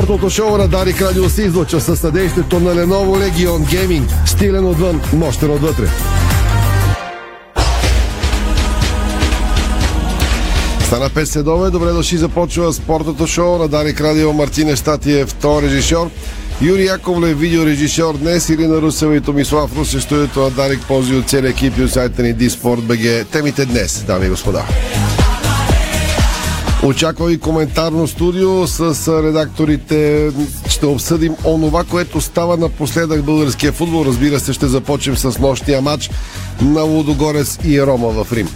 Спортното шоу на Дарик Радио се излъчва със съдействието на Lenovo Legion Gaming. Стилен отвън, мощен отвътре. Стана 5 седове, добре дошли, започва спортното шоу на Дарик Радио. Мартин Штатиев, втор режисьор. Юрий Яковлев, видеорежисьор днес, Ирина Русева и Томислав Русе, студиото на Дарик Пози от целия екип и от сайта ни Диспорт БГ. Темите днес, дами и господа. Очаква и коментарно студио с редакторите. Ще обсъдим онова, което става напоследък българския футбол. Разбира се, ще започнем с нощния матч на Лудогорец и Рома в Рим.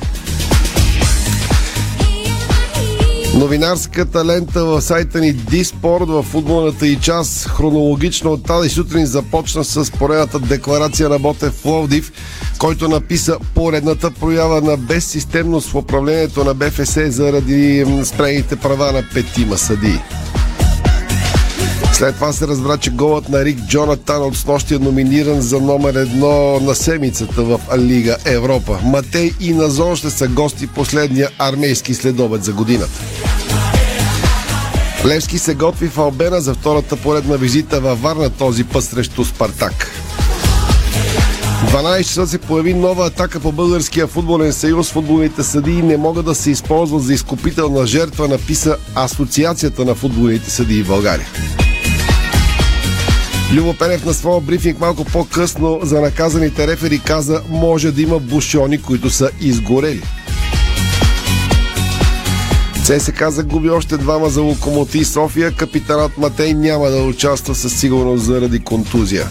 Новинарската лента в сайта ни Диспорт в футболната и час хронологично от тази сутрин започна с поредната декларация на Ботев Пловдив, който написа поредната проява на безсистемност в управлението на БФС заради спрените права на петима съдии. След това се разбра, че голът на Рик Джонатан от снощи е номиниран за номер едно на седмицата в Лига Европа. Матей и Назон ще са гости последния армейски следобед за годината. Левски се готви в Албена за втората поредна визита във Варна този път срещу Спартак. 12 часа се появи нова атака по Българския футболен съюз. Футболните съдии не могат да се използват за изкупителна жертва, написа Асоциацията на футболните съдии в България. Любо Пенев на своя брифинг малко по-късно за наказаните рефери каза, може да има бушони, които са изгорели. ЦСК загуби още двама за Локомотив София. Капитанът Матей няма да участва със сигурност заради контузия.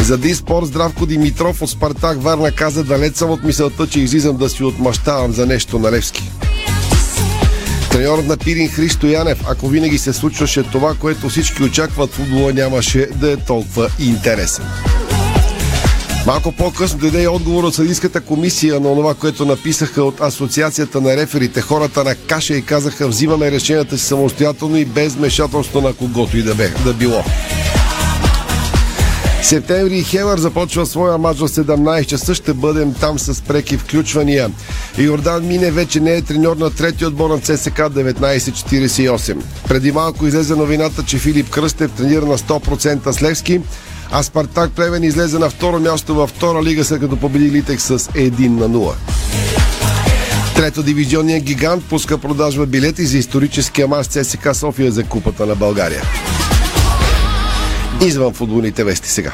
За Диспорт Здравко Димитров от Спартак Варна каза далеч съм от мисълта, че излизам да си отмъщавам за нещо на Левски. Треньорът на Пирин Христо Янев, ако винаги се случваше това, което всички очакват, футбола нямаше да е толкова интересен. Малко по-късно дойде и отговор от съдийската комисия на това, което написаха от Асоциацията на реферите. Хората на каша и казаха, взимаме решенията си самостоятелно и без вмешателство на когото и да, бе, да било. Септември Хевър започва своя матч в 17 часа. Ще бъдем там с преки включвания. Йордан Мине вече не е треньор на трети отбор на ЦСК 1948. Преди малко излезе новината, че Филип Кръстев тренира на 100% с Левски, а Спартак Плевен излезе на второ място във втора лига, след като победи Литек с 1 на 0. Трето дивизионният гигант пуска продажба билети за историческия мач ЦСК София за Купата на България. Извън футболните вести сега.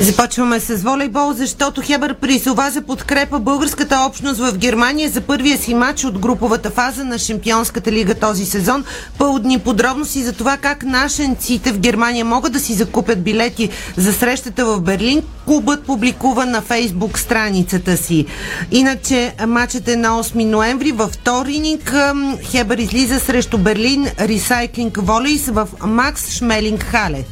Започваме с волейбол, защото Хебър призова за подкрепа българската общност в Германия за първия си матч от груповата фаза на Шампионската лига този сезон. Пълдни подробности за това как нашенците в Германия могат да си закупят билети за срещата в Берлин. Клубът публикува на фейсбук страницата си. Иначе матчът е на 8 ноември във вторник. Хебър излиза срещу Берлин Recycling Волейс в Макс Шмелинг Хале.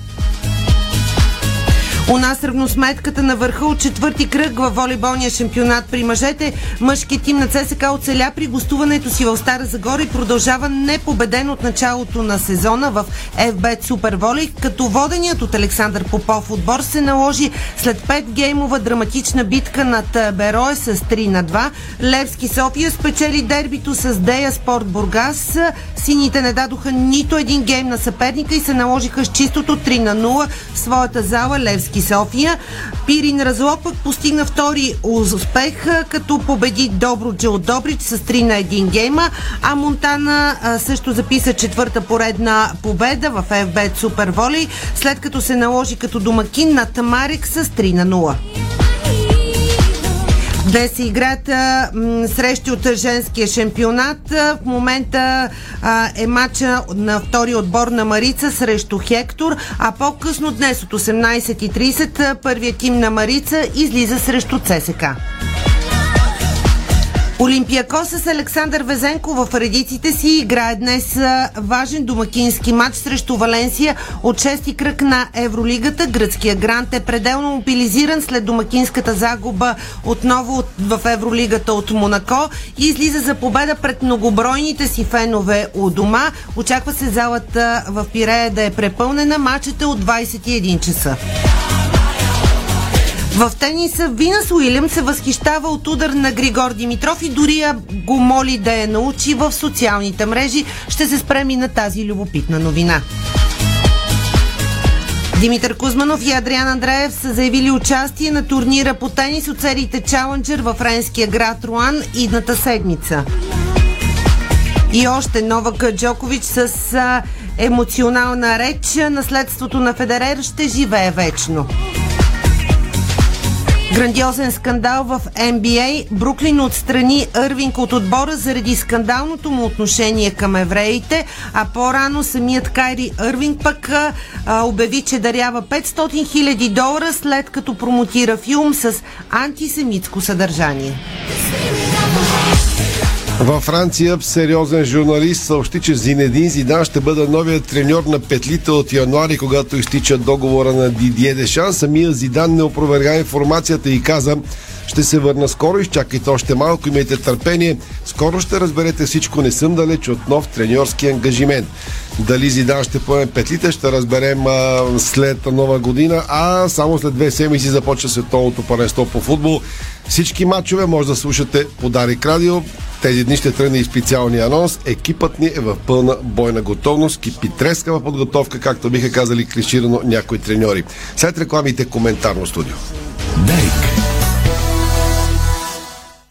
У нас равносметката на върха от четвърти кръг във волейболния шампионат при мъжете. Мъжки тим на ЦСК оцеля при гостуването си в Стара Загора и продължава непобеден от началото на сезона в FBET Супер Волей, като воденият от Александър Попов отбор се наложи след 5 геймова драматична битка над Берое с 3 на 2. Левски София спечели дербито с Дея Спорт Бургас. Сините не дадоха нито един гейм на съперника и се наложиха с чистото 3 на 0 в своята зала Левски София. Пирин Разлог пък постигна втори успех, като победи Добруджа от Добрич с 3 на 1 гейма, а Монтана също записа четвърта поредна победа в FBET Супер Волей, след като се наложи като домакин на Тамарек с 3 на 0. Днес се играят срещи от женския шампионат. В момента а, е матча на втори отбор на Марица срещу Хектор, а по-късно днес от 18.30 първият тим на Марица излиза срещу ЦСК. Олимпияко с Александър Везенко в редиците си играе днес важен домакински матч срещу Валенсия от 6 кръг на Евролигата. Гръцкия грант е пределно мобилизиран след домакинската загуба отново в Евролигата от Монако и излиза за победа пред многобройните си фенове у дома. Очаква се залата в Пирея да е препълнена. Матчът е от 21 часа. В тениса Винас Уилям се възхищава от удар на Григор Димитров и дори го моли да я научи в социалните мрежи. Ще се спреми на тази любопитна новина. Димитър Кузманов и Адриан Андреев са заявили участие на турнира по тенис от сериите Чаленджер във френския град Руан идната седмица. И още Новак Джокович с емоционална реч. Наследството на Федерер ще живее вечно. Грандиозен скандал в NBA. Бруклин отстраниЪрвинг от отбора заради скандалното му отношение към евреите, а по-рано самият КайриЪрвинг пък а, обяви, че дарява 500 000 долара след като промотира филм с антисемитско съдържание. Във Франция сериозен журналист съобщи, че Зинедин Зидан ще бъде новият треньор на петлите от януари, когато изтича договора на Дидие Дешан. Самия Зидан не опроверга информацията и каза, ще се върна скоро, изчакайте още малко, имайте търпение. Скоро ще разберете всичко, не съм далеч от нов треньорски ангажимент. Дали Зидан ще поеме петлите, ще разберем а, след нова година, а само след две седмици започва световното паренство по футбол. Всички матчове може да слушате по Дарик Радио. Тези дни ще тръгне и специалния анонс. Екипът ни е в пълна бойна готовност. Кипи трескава подготовка, както биха казали клиширано някои треньори. След рекламите коментарно студио. Дарик.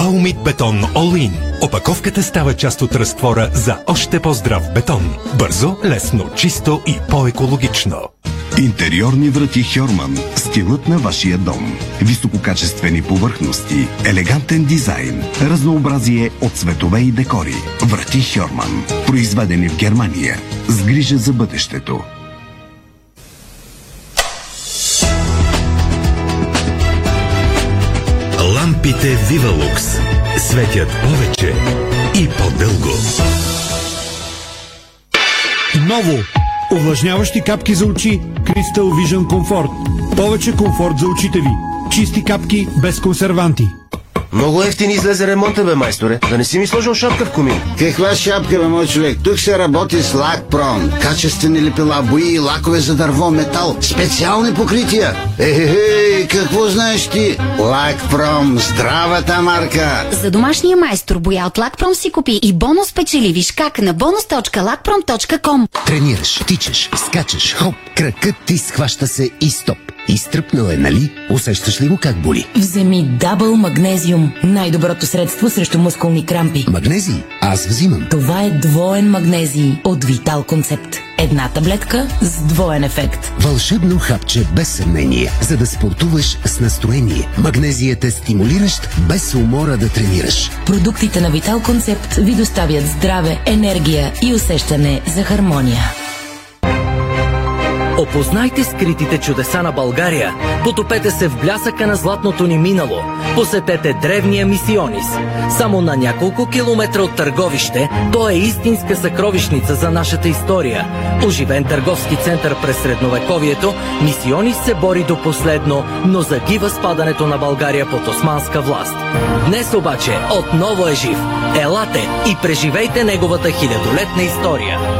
Баумит бетон In. Опаковката става част от разтвора за още по-здрав бетон. Бързо, лесно, чисто и по-екологично. Интериорни врати Хьорман. Стилът на вашия дом. Висококачествени повърхности. Елегантен дизайн. Разнообразие от цветове и декори. Врати Хьорман. Произведени в Германия. С грижа за бъдещето. Лампите Вивалукс светят повече и по-дълго. Ново! Увлажняващи капки за очи Crystal Vision Comfort. Повече комфорт за очите ви. Чисти капки без консерванти. Много ефтин излезе ремонта, бе, майсторе. Да не си ми сложил шапка в комин. Каква шапка, бе, мой човек? Тук се работи с Лакпром. Качествени лепила, бои, лакове за дърво, метал, специални покрития. Ехе, какво знаеш ти? Лакпром, здравата марка. За домашния майстор боя от Лакпром си купи и бонус печели. Виж как на bonus.lakprom.com Тренираш, тичаш, скачаш, хоп, кракът ти схваща се и стоп. Изтръпнал е, нали? Усещаш ли го как боли? Вземи Дабъл Магнезиум. Най-доброто средство срещу мускулни крампи. Магнезий? Аз взимам. Това е двоен магнезий от Витал Концепт. Една таблетка с двоен ефект. Вълшебно хапче без съмнение, за да спортуваш с настроение. Магнезият е стимулиращ, без умора да тренираш. Продуктите на Витал Концепт ви доставят здраве, енергия и усещане за хармония. Опознайте скритите чудеса на България. Потопете се в блясъка на златното ни минало. Посетете древния мисионис. Само на няколко километра от търговище, то е истинска съкровищница за нашата история. Оживен търговски център през средновековието, мисионис се бори до последно, но загива спадането на България под османска власт. Днес обаче отново е жив. Елате и преживейте неговата хилядолетна история.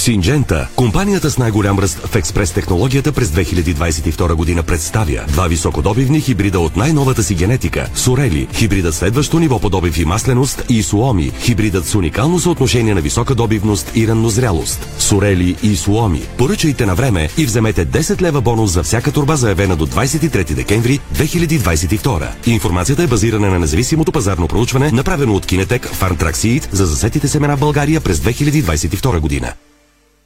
Синджента, компанията с най-голям ръст в експрес технологията през 2022 година представя два високодобивни хибрида от най-новата си генетика. Сорели, хибридът следващо ниво по добив и масленост и Суоми, хибридът с уникално съотношение на висока добивност и раннозрялост. Сорели и Суоми. Поръчайте на време и вземете 10 лева бонус за всяка турба заявена до 23 декември 2022. Информацията е базирана на независимото пазарно проучване, направено от Кинетек Фарнтраксиит за засетите семена в България през 2022 година.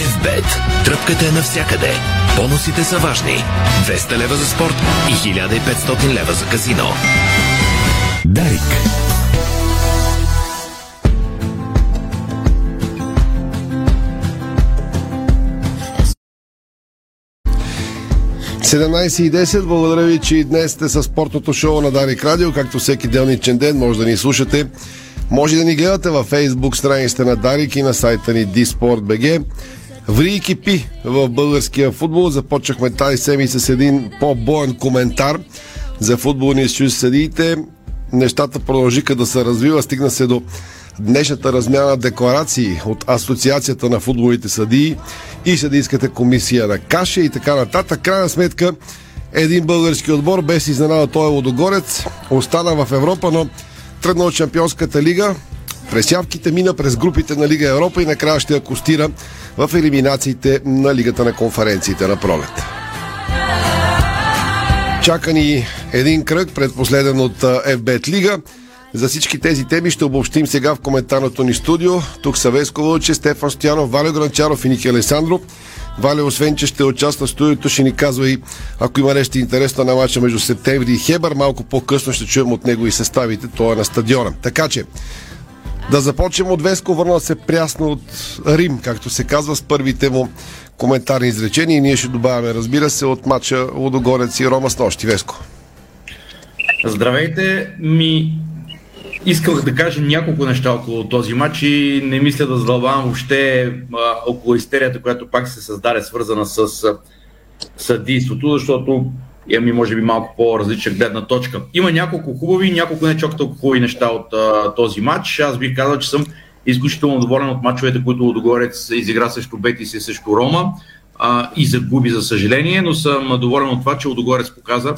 FBET. Тръпката е навсякъде. Бонусите са важни. 200 лева за спорт и 1500 лева за казино. Дарик. и 10. Благодаря ви, че и днес сте с спортното шоу на Дарик Радио. Както всеки делничен ден, може да ни слушате. Може да ни гледате във Facebook страниците на Дарик и на сайта ни dsport.bg. Ври и в българския футбол. Започнахме тази седмица с един по-боен коментар за футболния съюз съдиите. Нещата продължиха да се развива. Стигна се до днешната размяна декларации от Асоциацията на футболните съдии и съдийската комисия на Каша и така нататък. Крайна сметка един български отбор без изненада той е Лодогорец. Остана в Европа, но тръгна от Шампионската лига. През явките мина през групите на Лига Европа и накрая ще акустира в елиминациите на Лигата на конференциите на пролет. Чака ни един кръг, предпоследен от FBET Лига. За всички тези теми ще обобщим сега в коментарното ни студио. Тук са Веско Вълче, Стефан Стоянов, Валио Гранчаров и Ники Алесандров. Вале, освен че ще участва в студиото, ще ни казва и ако има нещо интересно на матча между Септември и Хебър, малко по-късно ще чуем от него и съставите. Той е на стадиона. Така че, да започнем от Веско, върна се прясно от Рим, както се казва, с първите му коментарни изречения и ние ще добавяме, разбира се, от матча Лудогорец и Рома с нощи. Веско. Здравейте, ми исках да кажа няколко неща около този матч и не мисля да задълбавам въобще а, около истерията, която пак се създаде, свързана с а, съдийството, защото имаме може би малко по-различна гледна точка. Има няколко хубави, няколко не чак толкова хубави неща от а, този матч. Аз бих казал, че съм изключително доволен от мачовете, които Лодогорец изигра срещу Бетис и срещу Рома а, и загуби, за съжаление, но съм доволен от това, че Лодогорец показа,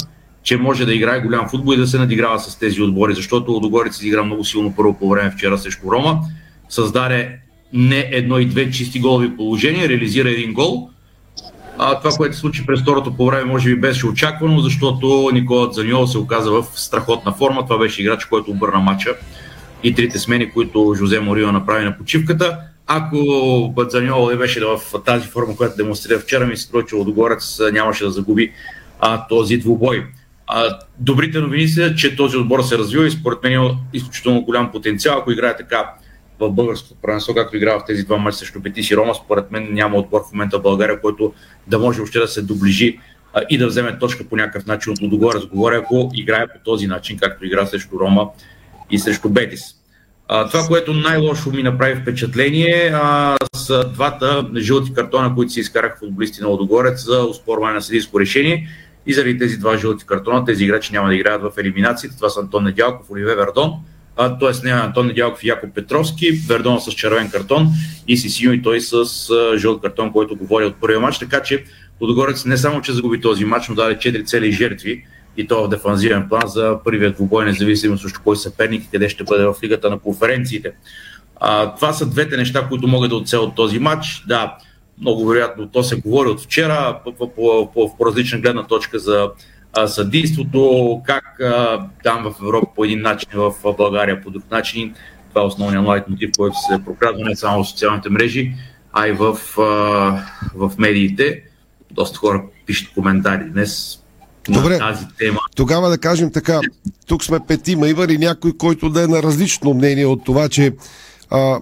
че може да играе голям футбол и да се надиграва с тези отбори, защото Лодогорец изигра много силно първо по време вчера срещу Рома, създаде не едно и две чисти голови положения, реализира един гол. А, това, което се случи през второто по време, може би беше очаквано, защото Никола Заньол се оказа в страхотна форма. Това беше играч, който обърна матча и трите смени, които Жозе Морио направи на почивката. Ако Бадзаньол беше в тази форма, която демонстрира вчера, ми се струва, че Лодогорец нямаше да загуби а, този двубой. А, добрите новини са, че този отбор се развива и според мен има изключително голям потенциал. Ако играе така в българското правенство, както играва в тези два мача срещу Бетис и Рома, според мен няма отбор в момента в България, който да може въобще да се доближи а, и да вземе точка по някакъв начин от Лудогорец. Говоря, ако играе по този начин, както игра срещу Рома и срещу Бетис. А, това, което най-лошо ми направи впечатление, а, са двата жълти картона, които си изкараха футболисти на Лодогорец за успорване на съдийско решение. И заради тези два жълти картона, тези играчи няма да играят в елиминациите. Това са Антон Недялков, Оливе Вердон, т.е. не Антон Недялков и Якоб Петровски, Вердон с червен картон и Сисио и той с а, жълт картон, който говори от първия матч. Така че Лодогорец не само, че загуби този матч, но даде 4 цели жертви и то в дефанзивен план за първият двубой, независимо също кой съперник и къде ще бъде в лигата на конференциите. А, това са двете неща, които могат да оцелят този матч. Да, много вероятно то се говори от вчера по, по, по, по, по различна гледна точка за а, съдийството, как а, там в Европа по един начин, в България по друг начин. Това е основният лайт мотив, който се прокрадва не само в социалните мрежи, а и в, а, в медиите. Доста хора пишат коментари днес Добре, тази тема. тогава да кажем така, тук сме петима, има ли някой, който да е на различно мнение от това, че а,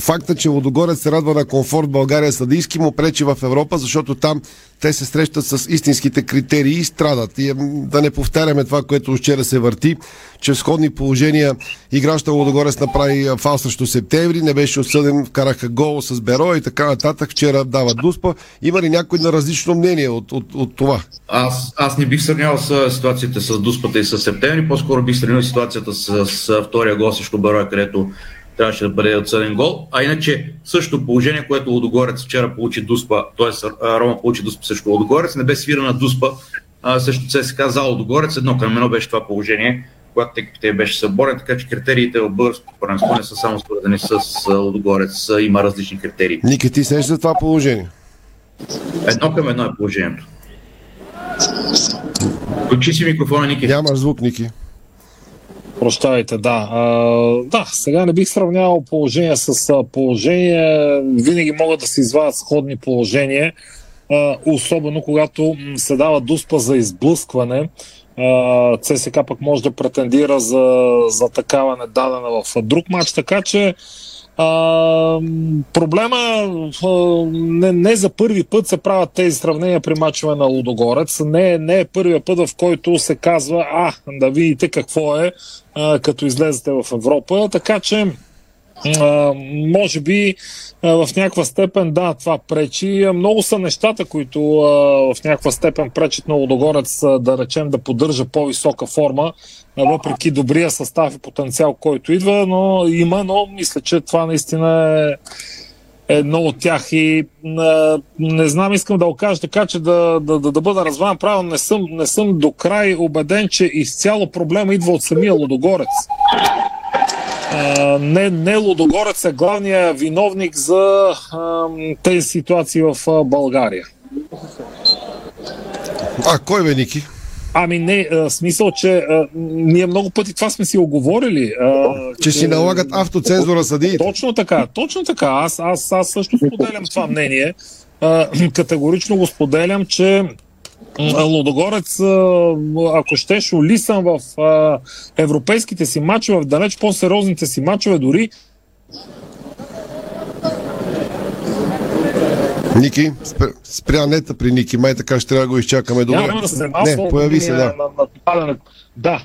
факта, че Лодогорец се радва на комфорт България съдийски му пречи в Европа, защото там те се срещат с истинските критерии и страдат. И да не повтаряме това, което вчера се върти, че в сходни положения играща Лодогорец направи фал срещу септември, не беше осъден, вкараха гол с Беро и така нататък. Вчера дава дуспа. Има ли някой на различно мнение от, от, от това? Аз, аз не бих сравнявал с ситуацията с дуспата и с септември, по-скоро бих сравнил ситуацията с, с втория гол срещу Беро, където трябваше да бъде отсъден гол. А иначе същото положение, което Лодогорец вчера получи Дуспа, т.е. Рома получи Дуспа срещу Лодогорец, не бе свирана Дуспа а, срещу ЦСКА за Лодогорец. Едно към едно беше това положение, когато екипите беше съборен, така че критериите в българското първенство не са само свързани с Лодогорец, има различни критерии. Ники, ти сеш за това положение? Едно към едно е положението. Включи си микрофона, Ники. Нямаш звук, Ники. Прощавайте, да. А, да, сега не бих сравнявал положение с положение. Винаги могат да се извадят сходни положения, а, особено когато се дава дуспа за изблъскване. ЦСК пък може да претендира за, за такава недадена в друг матч, така че а, проблема не, не за първи път се правят тези сравнения при мачове на Лудогорец. Не, не е първият път, в който се казва, а, да видите какво е, а, като излезете в Европа. Така че, а, може би а, в някаква степен, да, това пречи. Много са нещата, които а, в някаква степен пречат на Лудогорец, а, да речем, да поддържа по-висока форма въпреки добрия състав и потенциал, който идва, но има, но мисля, че това наистина е едно от тях и а, не знам, искам да окажа така, че да, да, да, да бъда разван правилно. Не съм, не съм до край убеден, че изцяло проблема идва от самия Лодогорец. А, не, не Лодогорец е главният виновник за а, тези ситуации в а, България. А, кой бе, Ники? Ами не, а, смисъл, че а, ние много пъти това сме си оговорили. А, че си налагат автоцензура съдиите. Точно така, точно така. Аз, аз, аз също споделям това мнение. А, категорично го споделям, че Лодогорец, ако щеш, улисан в а, европейските си мачове, в далеч по-сериозните си мачове, дори Ники, спря нета при Ники, май така ще трябва да го изчакаме добре. Няма да се Не, появи се, да. На, на, на, да.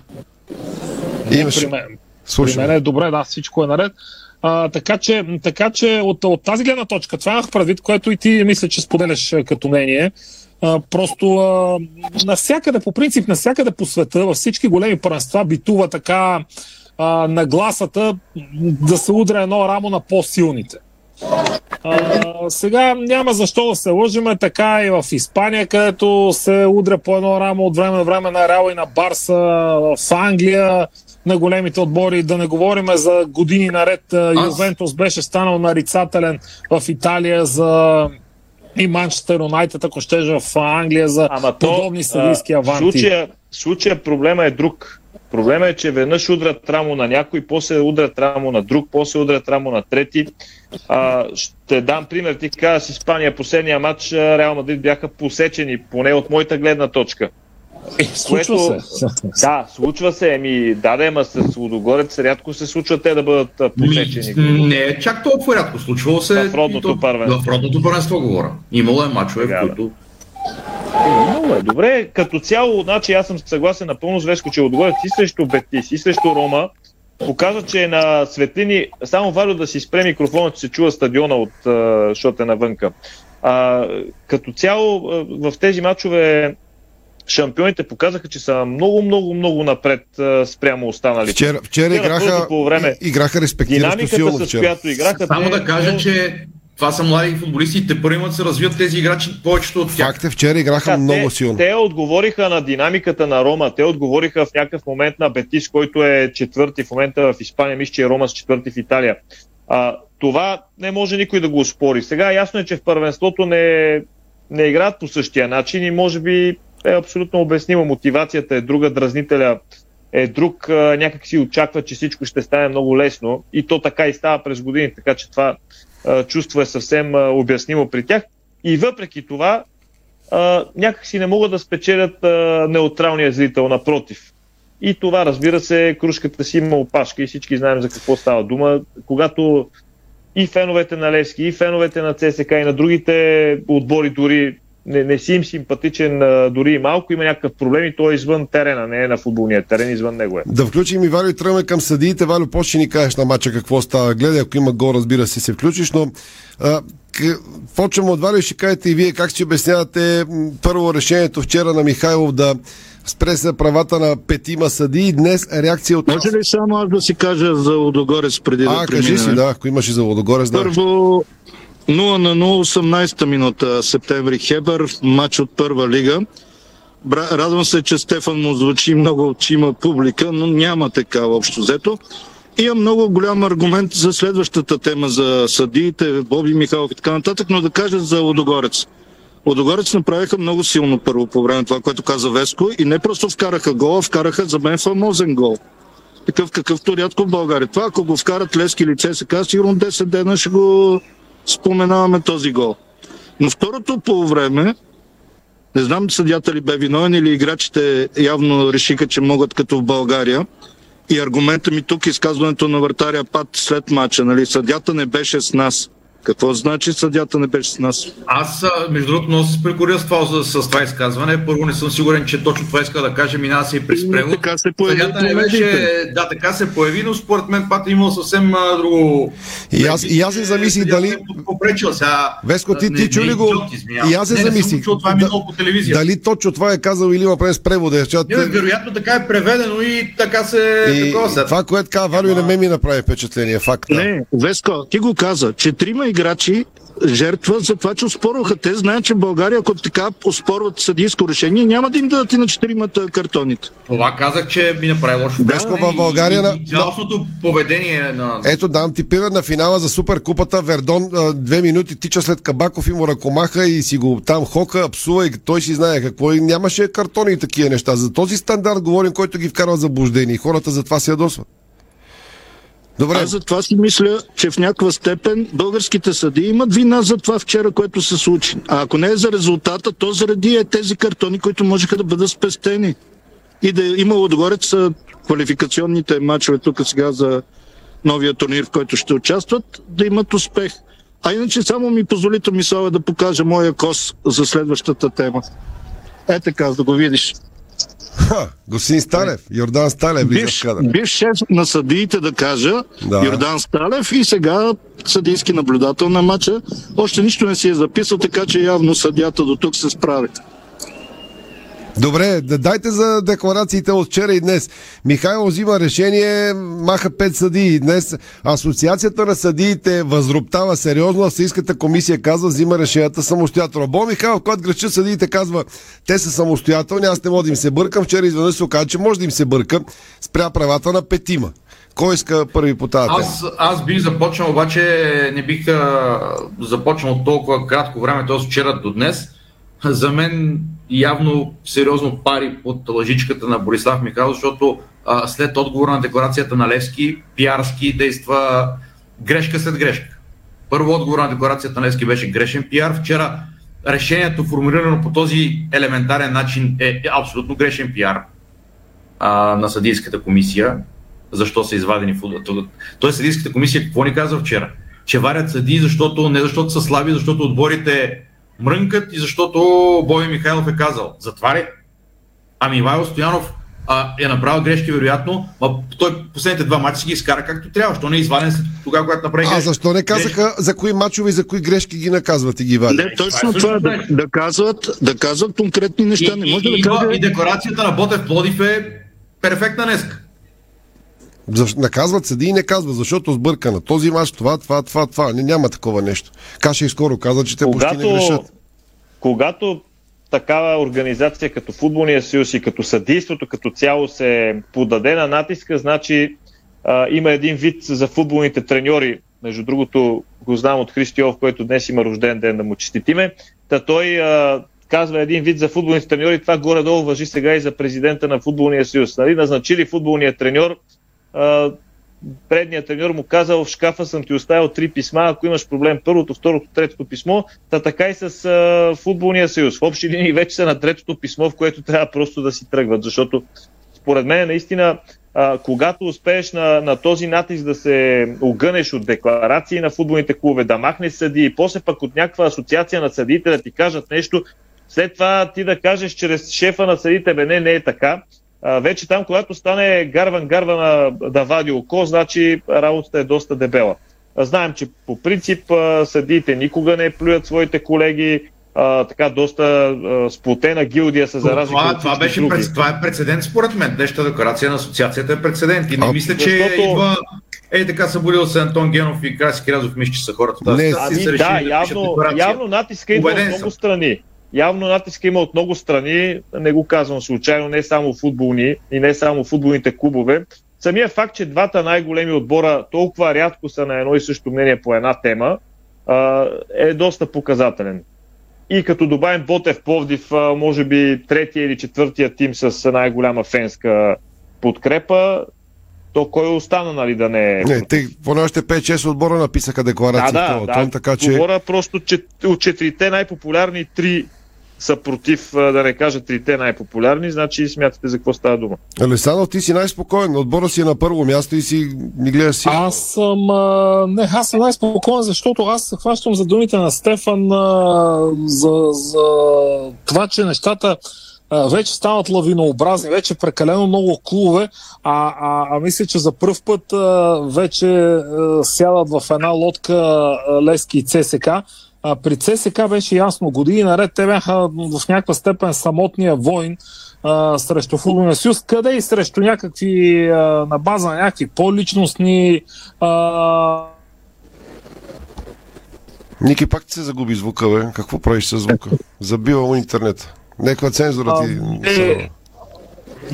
Имаш... При мен, при мен е добре, да, всичко е наред. А, така че, така че от, от тази гледна точка, това имах предвид, което и ти мисля, че споделяш като мнение. А, просто а, навсякъде, по принцип, навсякъде по света, във всички големи първенства битува така а, нагласата да се удря едно рамо на по-силните. А, сега няма защо да се лъжиме, така и в Испания, където се удря по едно рамо от време на време на Реал и на Барса, в Англия на големите отбори, да не говорим за години наред. Ювентус беше станал нарицателен в Италия за и Манчестър Юнайтед, ако щеш в Англия за Ама подобни съдийски аванти. Случая, случая проблема е друг. Проблема е, че веднъж удрят рамо на някой, после удрят рамо на друг, после удрят рамо на трети. А, ще дам пример. Ти каза с Испания последния матч Реал Мадрид бяха посечени, поне от моята гледна точка. Е, случва което, се. Да, случва се. Еми, да, да, ама с Лудогорец рядко се случва те да бъдат посечени. Не е чак толкова рядко. Случвало се. В родното първенство. В родното първенство говоря. Имало е мачове, в които много е добре. Като цяло, значи аз съм съгласен напълно с Веско, че отгоре си срещу Бетис и срещу Рома показва, че е на светлини само важно да си спре микрофона, че се чува стадиона, от, защото е навънка. А, като цяло в тези матчове шампионите показаха, че са много, много, много напред спрямо останалите. Вчера, вчера, играха, по време, играха респектиращо силно. С която играха, Само да кажа, че това са млади футболисти и те първи имат се развият тези играчи, повечето от тях. Факт е, вчера играха да, много те, силно. Те отговориха на динамиката на Рома, те отговориха в някакъв момент на Бетис, който е четвърти в момента в Испания, мисля, че е Рома с четвърти в Италия. А, това не може никой да го успори. Сега ясно е, че в първенството не, не играят по същия начин и може би е абсолютно обяснимо. Мотивацията е друга, дразнителя е друг, някак си очаква, че всичко ще стане много лесно и то така и става през години, така че това чувство е съвсем обяснимо при тях. И въпреки това, някак си не могат да спечелят неутралния зрител, напротив. И това, разбира се, кружката си има опашка и всички знаем за какво става дума. Когато и феновете на Левски, и феновете на ЦСК и на другите отбори дори не, не си им симпатичен а, дори и малко, има някакъв проблем и той е извън терена, не е на футболния терен, извън него е. Да включим и Валю и тръгваме към съдиите. Валю, почни ни кажеш на матча какво става. Гледай, ако има гол, разбира се, се включиш, но а, почваме от Валю и ще кажете и вие как си обяснявате първо решението вчера на Михайлов да Спре се правата на петима съди. Днес реакция от... Може ли само аз да си кажа за Лодогорец преди а, да кажи преминем? си, да, ако имаш и за Лодогорец, да. Първо 0 на 0, 18-та минута септември Хебър, матч от първа лига. Радвам се, че Стефан му звучи много, че има публика, но няма така общо взето. Има много голям аргумент за следващата тема за съдиите, Боби Михайлов и така нататък, но да кажа за Лодогорец. Лодогорец направиха много силно първо по време това, което каза Веско и не просто вкараха гола, вкараха за мен фамозен гол. Такъв какъвто рядко в България. Това ако го вкарат Лески или ЦСКА, сигурно 10 дена ще го споменаваме този гол. Но второто по време, не знам съдята ли бе виновен или играчите явно решиха, че могат като в България. И аргумента ми тук, изказването на вратаря Пат след мача, нали, съдята не беше с нас. Какво значи съдята не беше с нас? Аз, а, между другото, много се прекоря с това, с, с това изказване. Първо не съм сигурен, че точно това иска да каже, минава се и през превод. Така се появи Съдята не беше, да, така се появи, но според мен пак е имал съвсем а, друго... И аз, и аз се замислих дали... Попречил сега. Веско, ти, не- ти чу не ли го? И аз се Не, не съм замислих. това е Да- минало по телевизия. Дали точно това е казал или има през превода? Защото... Не, вероятно така е преведено и така се... И такова това, което каза Валю, и на мен ми направи впечатление. Факт. Не, Веско, ти го каза, че трима играчи жертва за това, че оспорваха. Те знаят, че България, ако така оспорват съдийско решение, няма да им дадат и на четиримата картоните. Това казах, че ми направи лошо. Впечатление в България и- на- и Цялостното поведение на... Ето, дам ти пример на финала за Суперкупата. Вердон две минути тича след Кабаков и му ръкомаха и си го там хока, псува и той си знае какво. И нямаше картони и такива неща. За този стандарт говорим, който ги вкарва в заблуждение. Хората затова се ядосват. Добре. Аз затова си мисля, че в някаква степен българските съди имат вина за това вчера, което се случи. А ако не е за резултата, то заради е тези картони, които можеха да бъдат спестени. И да има отгоре са квалификационните матчове тук сега за новия турнир, в който ще участват, да имат успех. А иначе само ми позволите мисъл да покажа моя кос за следващата тема. Е така, за да го видиш. Ха, господин Сталев, Йордан Сталев Бивш, бивш шеф на съдиите, да кажа, Да. да. Йордан Сталев и сега съдийски наблюдател на матча. Още нищо не си е записал, така че явно съдята до тук се справи. Добре, да дайте за декларациите от вчера и днес. Михайло взима решение, маха пет съдии. Днес Асоциацията на съдиите възроптава сериозно, а Съдийската комисия казва, взима решенията самостоятелно. Бо Михайлов, когато греча съдиите казва, те са самостоятелни, аз не мога да им се бъркам. Вчера изведнъж се оказа, че може да им се бърка спря правата на петима. Кой иска първи по тази? Аз, аз бих започнал, обаче не бих а, започнал толкова кратко време, т.е. вчера до днес. За мен явно сериозно пари под лъжичката на Борислав Михайлов, защото а, след отговора на декларацията на Левски, пиарски действа грешка след грешка. Първо отговор на декларацията на Левски беше грешен пиар. Вчера решението, формулирано по този елементарен начин, е, е абсолютно грешен пиар а, на съдийската комисия. Защо са извадени футбол? Тоест съдийската комисия какво ни каза вчера? Че варят съдии, защото, не защото са слаби, защото отборите мрънкат и защото Бой Михайлов е казал. Затова ли? Ами Ивайло Стоянов а, е направил грешки, вероятно, а той последните два мача си ги изкара както трябва. Що не е изваден след тогава, когато направи А грешки? защо не казаха за кои мачове и за кои грешки ги наказват и ги вадят? Не, точно това, да, да, казват, да казват конкретни неща. Не може и, да и, каже... и декларацията на Ботев Плодив е перфектна днеска. Защо, наказват съди и не казват, защото сбърка на този мач, това, това, това, това. Не, няма такова нещо. Каша и скоро каза, че те почти не грешат. когато такава организация като Футболния съюз и като съдийството като цяло се подаде на натиска, значи а, има един вид за футболните треньори. Между другото, го знам от Христиов, който днес има рожден ден да му честитиме. Та той а, казва един вид за футболните треньори. Това горе-долу въжи сега и за президента на Футболния съюз. Нали, назначили футболния треньор, предният треньор му казал, в шкафа съм ти оставил три писма, ако имаш проблем първото, второто, третото писмо, та така и с а, футболния съюз. В общи линии вече са на третото писмо, в което трябва просто да си тръгват, защото според мен наистина, а, когато успееш на, на този натиск да се огънеш от декларации на футболните клубове, да махнеш съди и после пък от някаква асоциация на съдиите да ти кажат нещо, след това ти да кажеш чрез шефа на съдите, бе не, не е така, а, вече там, когато стане гарван гарвана да вади око, значи работата е доста дебела. Знаем, че по принцип съдиите никога не плюят своите колеги, а, така доста а, сплотена гилдия са за разлика това, от това, беше, други. пред, това е прецедент според мен. Днешната декларация на асоциацията е прецедент. И не А, мисля, че защото- идва Ей, така събудил се Антон Генов и Краси Кирязов, мисля, че са хората. в тази Не, ситуация, Ами да, явно, явно натиска Убеден от много страни. Явно натиска има от много страни, не го казвам случайно, не само футболни и не само футболните клубове. Самия факт, че двата най-големи отбора толкова рядко са на едно и също мнение по една тема, е доста показателен. И като добавим Ботев Пловдив, може би третия или четвъртия тим с най-голяма фенска подкрепа, то кой остана, нали, да не е... Не, те поне още 5-6 отбора написаха Да, декларация да, да. тон, така че... Говоря просто, че от четирите най-популярни три са против, да не кажа трите най-популярни, значи смятате за какво става дума. Алесандро, ти си най-спокоен. Отбора си е на първо място и си ни гледаш си. Аз съм, а, не, аз съм най-спокоен, защото аз се хващам за думите на Стефан а, за, за това, че нещата а, вече стават лавинообразни, вече прекалено много клубове, а, а, а мисля, че за първ път а, вече а, сядат в една лодка а, Лески и ЦСК. А, при ЦСК беше ясно, години наред те бяха в някаква степен самотния войн а, срещу футболния съюз, къде и срещу някакви, а, на база на някакви по-личностни а, Ники, пак ти се загуби звука, бе. Какво правиш с звука? Забива му интернет. Неква цензура ти... е,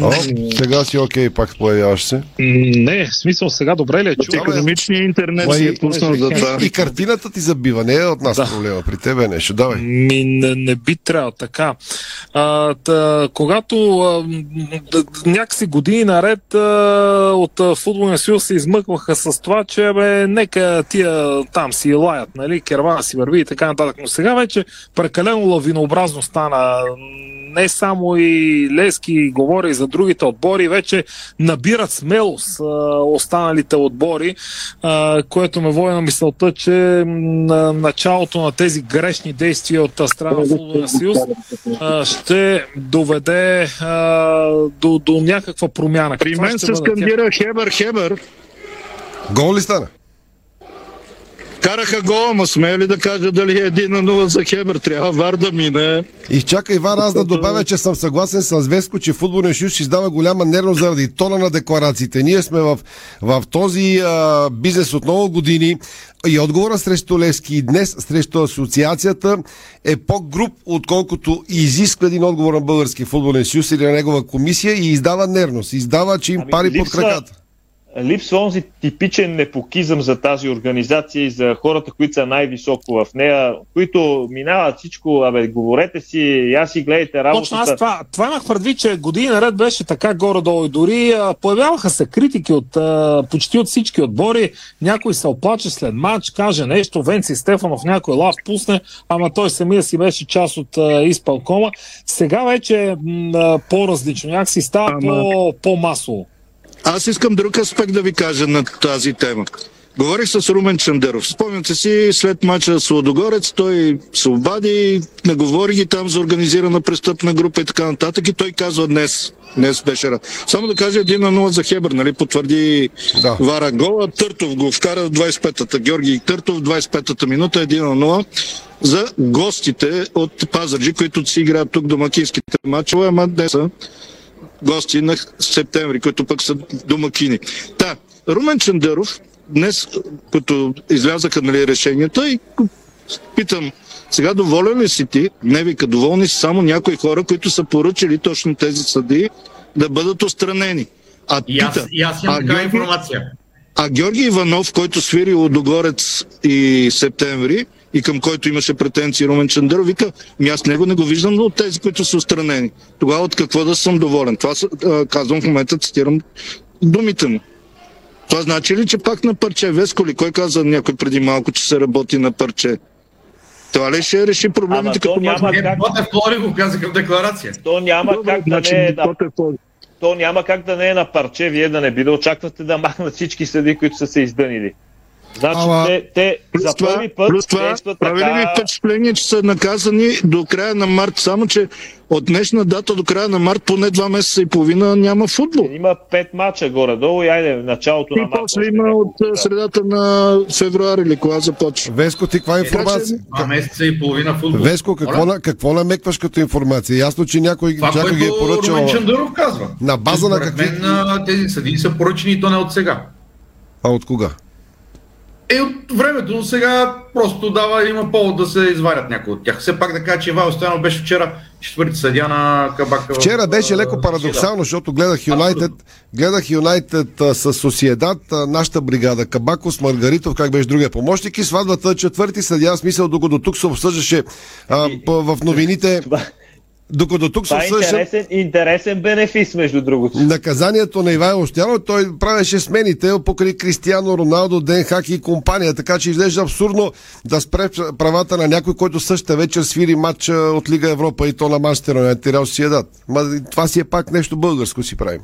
О, сега си окей, пак появяваш се. Не, в смисъл сега добре ли е чу? Економичният интернет Ма си и- е пуснал за това. И картината ти забива, не е от нас Да. проблема. При тебе е нещо. Давай. Ми не, не би трябвало така. А, та, когато а, някакси години наред а, от а, футболния съюз се измъкваха с това, че бе, нека тия там си лаят, нали, кервана си върви и така нататък. Но сега вече прекалено лавинообразно стана. Не само и Лески говори за другите отбори, вече набират смелост а, останалите отбори, а, което ме води на мисълта, че на началото на тези грешни действия от страна на Футболния съюз ще доведе а, до, до някаква промяна. При мен се бъде скандира Хебър, Хебър. Гол ли стана? Караха гола, ма смея ли да кажа дали е 1 на 0 за Хебър? Трябва вар да мине. И чакай, Иван, аз да добавя, че съм съгласен с Веско, че футболния съюз издава голяма нервност заради тона на декларациите. Ние сме в, в този а, бизнес от много години и отговора срещу Левски и днес срещу асоциацията е по-груп, отколкото изисква един отговор на Български футболен съюз или на негова комисия и издава нервност. Издава, че им Ами, пари под липсва- краката. Липсва онзи типичен непокизъм за тази организация и за хората, които са най-високо в нея, които минават всичко, абе, говорете си, аз си гледайте работата. Точно аз това, това имах предвид, че години наред беше така горе-долу и дори а, появяваха се критики от а, почти от всички отбори. Някой се оплаче след матч, каже нещо, Венци Стефанов някой лав пусне, ама той самия си беше част от а, изпълкома. Сега вече м, а, по-различно, някакси става Ама- по, по-масово. Аз искам друг аспект да ви кажа на тази тема. Говорих с Румен Чандеров. Спомняте си, след мача с Лодогорец, той се обади, наговори ги там за организирана престъпна група и така нататък. И той казва днес, днес беше рад. Само да кажа 1 на 0 за Хебър, нали? Потвърди Да. Вара гола. Търтов го вкара в 25-та. Георги Търтов в 25-та минута 1 на 0 за гостите от Пазарджи, които си играят тук домакинските матчове, ама днес са гости на септември, които пък са домакини. Та, Румен Чандъров, днес, като излязаха нали, решенията и питам, сега доволен ли си ти? Не вика, доволни са само някои хора, които са поръчали точно тези съди да бъдат отстранени. А, И аз, пита, и аз имам а такава информация. а Георги Иванов, който свири Лодогорец и Септември, и към който имаше претенции Румен Чандъров, вика, ми аз него не го виждам, но от тези, които са устранени. Тогава от какво да съм доволен? Това са, а, казвам в момента, цитирам думите му. Това значи ли, че пак на парче? Веско ли? Кой каза някой преди малко, че се работи на парче? Това ли ще реши Ама проблемите то като няма как, Ботев Плори го казаха в декларация. то няма как да Значи, не е на е то няма как да не е на парче, вие да не би да очаквате да махнат всички съди, които са се издънили. Значи Ама- те, те за това, първи път плюс това, действат прави ли ви така... впечатление, че са наказани до края на март? Само, че от днешна дата до края на март поне два месеца и половина няма футбол. Има пет мача горе-долу и айде в началото на И март. после има от а, средата на февруари или кога започва. Веско, ти каква информация? Два месеца и половина футбол. Веско, какво, Моля? на, какво намекваш като информация? Ясно, че някой, Това, някой ги е поръчал. Румен Чандъров казва. На база на какви... мен тези съдии са поръчени и то не от сега. А от кога? Е, от времето, но сега просто дава, има повод да се изварят някои от тях. Все пак да кажа, че Ивайло Стоянов беше вчера четвърти съдя на Кабака. Вчера беше леко парадоксално, защото гледах Юнайтед, гледах Юнайтед с Сосиедат, нашата бригада, Кабакос, Маргаритов, как беше другия помощник и сватбата четвърти съдия, в смисъл, докато тук се обсъждаше а, в новините, докато тук се Това е интересен, интересен бенефис, между другото. наказанието на Ивайло Стоянов, той правеше смените покрай Кристиано Роналдо, Ден Хаки и компания, така че изглежда абсурдно да спре правата на някой, който същата вечер свири матч а, от Лига Европа и то на Манчестър Юнайтед и Реал Сиедат. Ма това си е пак нещо българско си правим.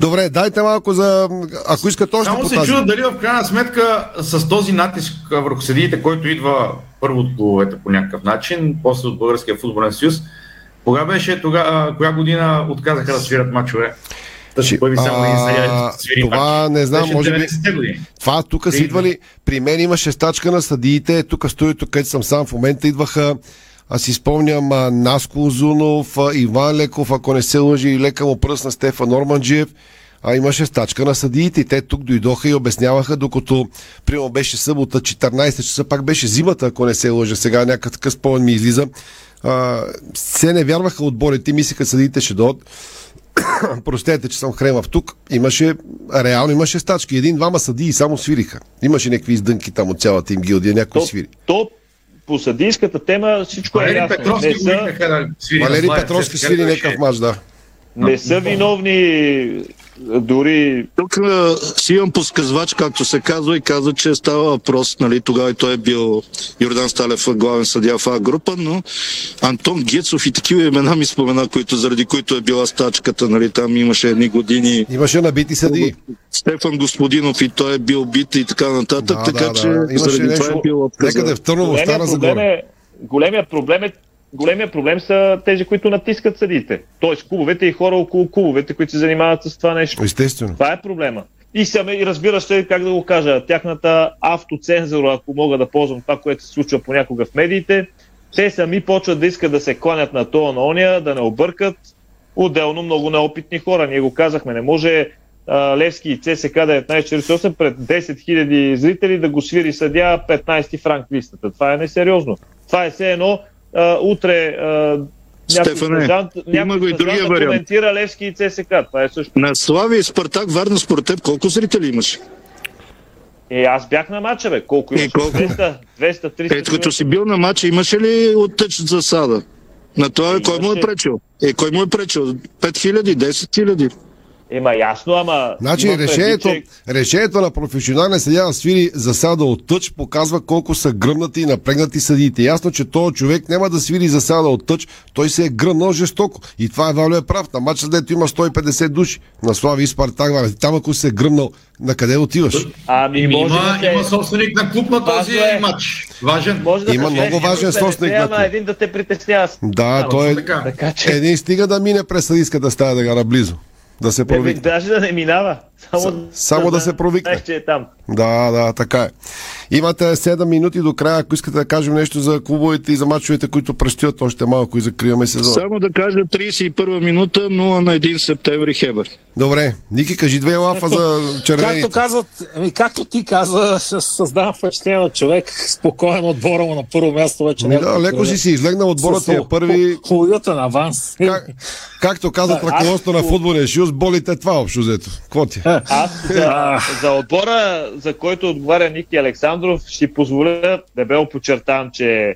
Добре, дайте малко за... Ако искат още Само по се чуда дали в крайна сметка с този натиск върху съдиите, който идва първо от клубовете по някакъв начин, после от Българския футболен съюз, кога беше, тога, коя година отказаха да свират мачове? Се появи само един съдия това не знам, може би- 90-те години. Това тук са Идва. идвали, при мен имаше стачка на съдиите, тук студиото, където съм сам в момента, идваха, аз си спомням, а, Наско Озунов, а, Иван Леков, ако не се лъжи, и лека му пръсна Стефан Норманджиев, а имаше стачка на съдиите те тук дойдоха и обясняваха, докато примерно беше събота, 14 часа, пак беше зимата, ако не се лъжа, сега някакъв спомен ми излиза. А, се не вярваха отборите, мислиха съдиите ще дойдат. Простете, че съм хремав тук. Имаше, реално имаше стачки. Един-двама съдии само свириха. Имаше някакви издънки там от цялата им гилдия, някой свири. То по съдийската тема всичко е Валери ясно. Петровски Не са, Валери Петровски свири някакъв мач, да. не са виновни дори Тук си имам подсказвач, както се казва, и каза, че става въпрос, нали, тогава и той е бил Йордан Сталев главен съдия в А група, но Антон Гецов и такива имена ми спомена, които, заради които е била стачката, нали, там имаше едни години. Имаше набити съдии. Стефан Господинов и той е бил бит и така нататък, Да, така да, че да. Имаше заради това нещо- е бил отказан. Някъде в Търново, големия Стара проблем, Загора. е, големия проблем е Големия проблем са тези, които натискат съдиите. Тоест клубовете и хора около клубовете, които се занимават с това нещо. Естествено. Това е проблема. И, саме, и разбира се, как да го кажа, тяхната автоцензура, ако мога да ползвам това, което се случва понякога в медиите, те сами почват да искат да се кланят на то, на ония, да не объркат. Отделно много неопитни хора. Ние го казахме, не може Левски и ЦСК 1948 пред 10 000 зрители да го свири съдя 15 франк листата. Това е несериозно. Това е все едно а, утре а, Стефане, стажант, има го и другия да вариант. коментира Левски и ЦСК. Това е също. На Славия и Спартак Варна според теб колко зрители имаш? Е, аз бях на матча, бе. Колко имаш? 200, 200, 300. Ето като си бил на матча, имаше ли оттъч засада? На това кой му е пречил? Е, кой му е пречил? 5000, 10 000? Ема ясно, ама... Значи предвид, решението, че- решението на професионален съдия да свири засада от тъч показва колко са гръмнати и напрегнати съдиите. Ясно, че този човек няма да свири засада от тъч, той се е гръмнал жестоко. И това е Валю е прав. На матча, дето има 150 души. На Слави и Спартак, там ако се е гръмнал, на къде отиваш? Ами, Има, да се- има собственик на клуб на този е. матч. Важен. Може да Има много важен 50, собственик на клуб. един да те притеснява. Да, той е... така. Така че- Един стига да мине през съдийската стая да го наблизо. Да се провикне. даже да не минава. Само, само да се провикне. Знаеш, че е там. Да, да, така е. Имате 7 минути до края, ако искате да кажем нещо за клубовете и за мачовете, които предстоят още малко и закриваме сезон. Само да кажа 31 минута, 0 на 1 септември Хебър. Добре, Ники, кажи две лафа за червените. Както казват, ами, както ти каза, създава впечатление на човек, спокоен отбора му на първо място вече. Ми да, леко си си излегнал отборът ти е С първи. Уютен аванс. Как, както казват Аз- ръководството на футболния шиуз, болите това общо взето. Какво ти? е? Аз за, за отбора, за който отговаря Ники Александров, ще си позволя дебело подчертавам, че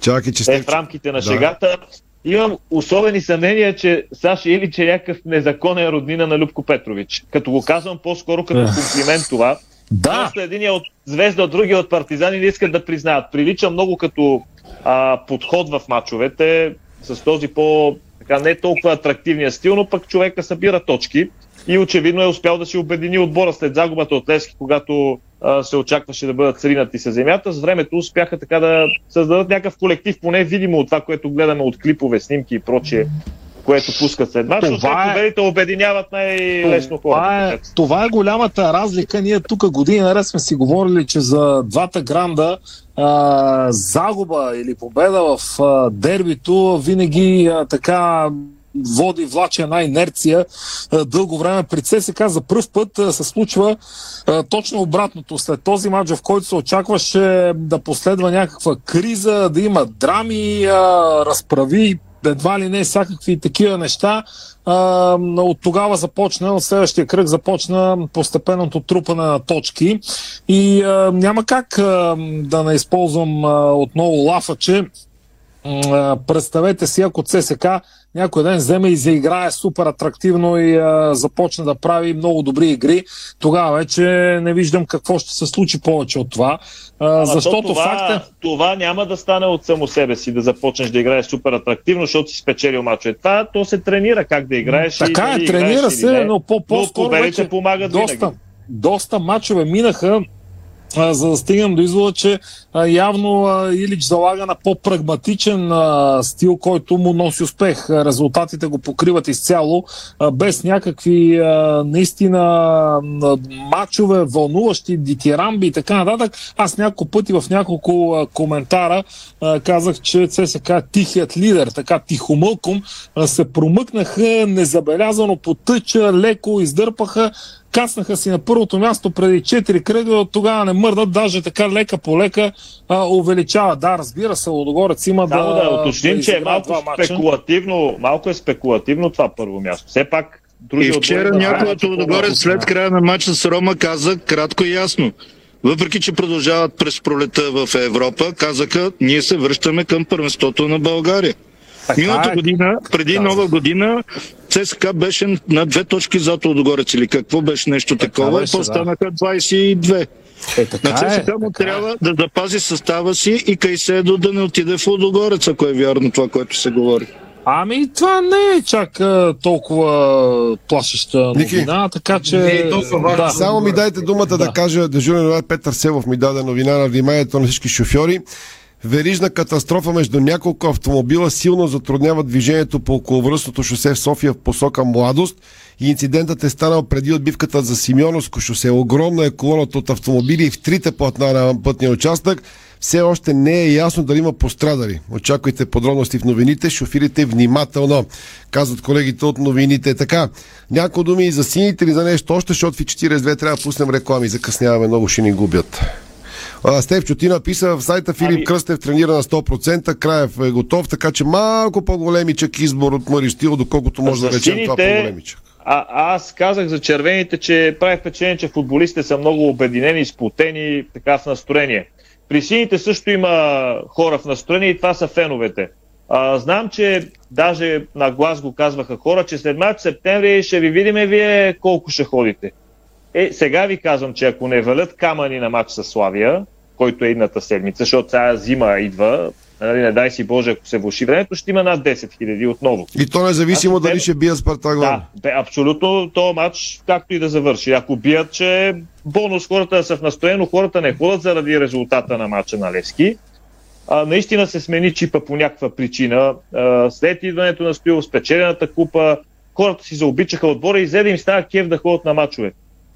Чакай, че е сте... в рамките на Да. шегата. Имам особени съмнения, че Саша Илич е някакъв незаконен роднина на Любко Петрович. Като го казвам по-скоро като комплимент това. Да. Просто един е от Звезда, другия от Партизани не искат да признаят. Прилича много като а, подход в мачовете с този по така не толкова атрактивния стил, но пък човека събира точки. и очевидно е успял да си обедини отбора след загубата от Лески, когато а, се очакваше да бъдат сринати с земята. С времето успяха така да създадат някакъв колектив, поне видимо от това, което гледаме от клипове, снимки и прочие което пускат след мач, Това е- победите обединяват най-лесно Това хората. е, това е голямата разлика. Ние тук години наред сме си говорили, че за двата гранда а, загуба или победа в а, дербито винаги а, така води, влачи една инерция дълго време. При ЦСК за първ път се случва точно обратното. След този матч, в който се очакваше да последва някаква криза, да има драми, разправи, едва ли не всякакви такива неща. А, от тогава започна, от следващия кръг започна постепенното трупане на точки и а, няма как а, да не използвам а, отново лафаче. А, представете си, ако ЦСК някой ден вземе и заиграе супер атрактивно и а, започне да прави много добри игри, тогава вече не виждам какво ще се случи повече от това. А, Ама защото то това, факта... това няма да стане от само себе си, да започнеш да играеш супер атрактивно, защото си спечелил мачове. Това то се тренира как да играеш. и Така дали е, тренира се, но по- по-скоро вече помагат доста, винаги. доста мачове минаха, за да стигнем до извода, че явно Илич залага на по-прагматичен стил, който му носи успех. Резултатите го покриват изцяло, без някакви наистина мачове, вълнуващи, дитирамби и така нататък. Аз няколко пъти в няколко коментара казах, че ЦСК е тихият лидер, така тихомълком се промъкнаха незабелязано по тъча, леко издърпаха кацнаха си на първото място преди 4 кръга, от тогава не мърдат, даже така лека по лека а, увеличава. Да, разбира се, Лодогорец има Само да. да уточним, да че е малко спекулативно, малко е спекулативно това първо място. Все пак други И вчера някой от по-малко след края на матча с Рома каза кратко и ясно. Въпреки, че продължават през пролета в Европа, казаха, ние се връщаме към първенството на България. Така Миналата е. година, преди нова година, ЦСКА беше на две точки зад Лудогорец или какво беше нещо такова, беше, да. по-станаха 22. Е, така на ЦСКА е, му трябва да запази състава си и Кайседо да не отиде в Лудогорец, ако е вярно това, което се говори. Ами това не е чак толкова плашеща новина, така че... Да. Само ми дайте думата да, да кажа, дежурен Петър Селов ми даде новина на вниманието на всички шофьори. Верижна катастрофа между няколко автомобила силно затруднява движението по околовръстното шосе в София в посока Младост инцидентът е станал преди отбивката за Симеоновско шосе. Огромна е колоната от автомобили в трите платна на пътния участък. Все още не е ясно дали има пострадали. Очаквайте подробности в новините. Шофирите внимателно, казват колегите от новините. Така, няколко думи и за сините или за нещо още, защото в 42 трябва да пуснем реклами. Закъсняваме, много ще ни губят. А, Стев Чотина писа в сайта Филип Ами- Кръстев тренира на 100%, Краев е готов, така че малко по-големичък избор от Маристил, доколкото може да речем това по-големичък. А, аз казах за червените, че прави впечатление, че футболистите са много обединени, сплотени, така в настроение. При сините също има хора в настроение и това са феновете. А, знам, че даже на глас го казваха хора, че след март септември ще ви видиме вие колко ще ходите. Е, сега ви казвам, че ако не валят камъни на матч с Славия, който е едната седмица, защото сега зима идва, нали, не дай си Боже, ако се влуши времето, ще има над 10 000 отново. И то независимо дали ще бия Спартак Да, бе, абсолютно този матч, както и да завърши. Ако бият, че бонус хората да са в настроение, но хората не ходят заради резултата на матча на Левски. А, наистина се смени чипа по някаква причина. А, след идването на Стоилов, спечелената купа, хората си заобичаха отбора и взе да им става кев да ходят на матчове.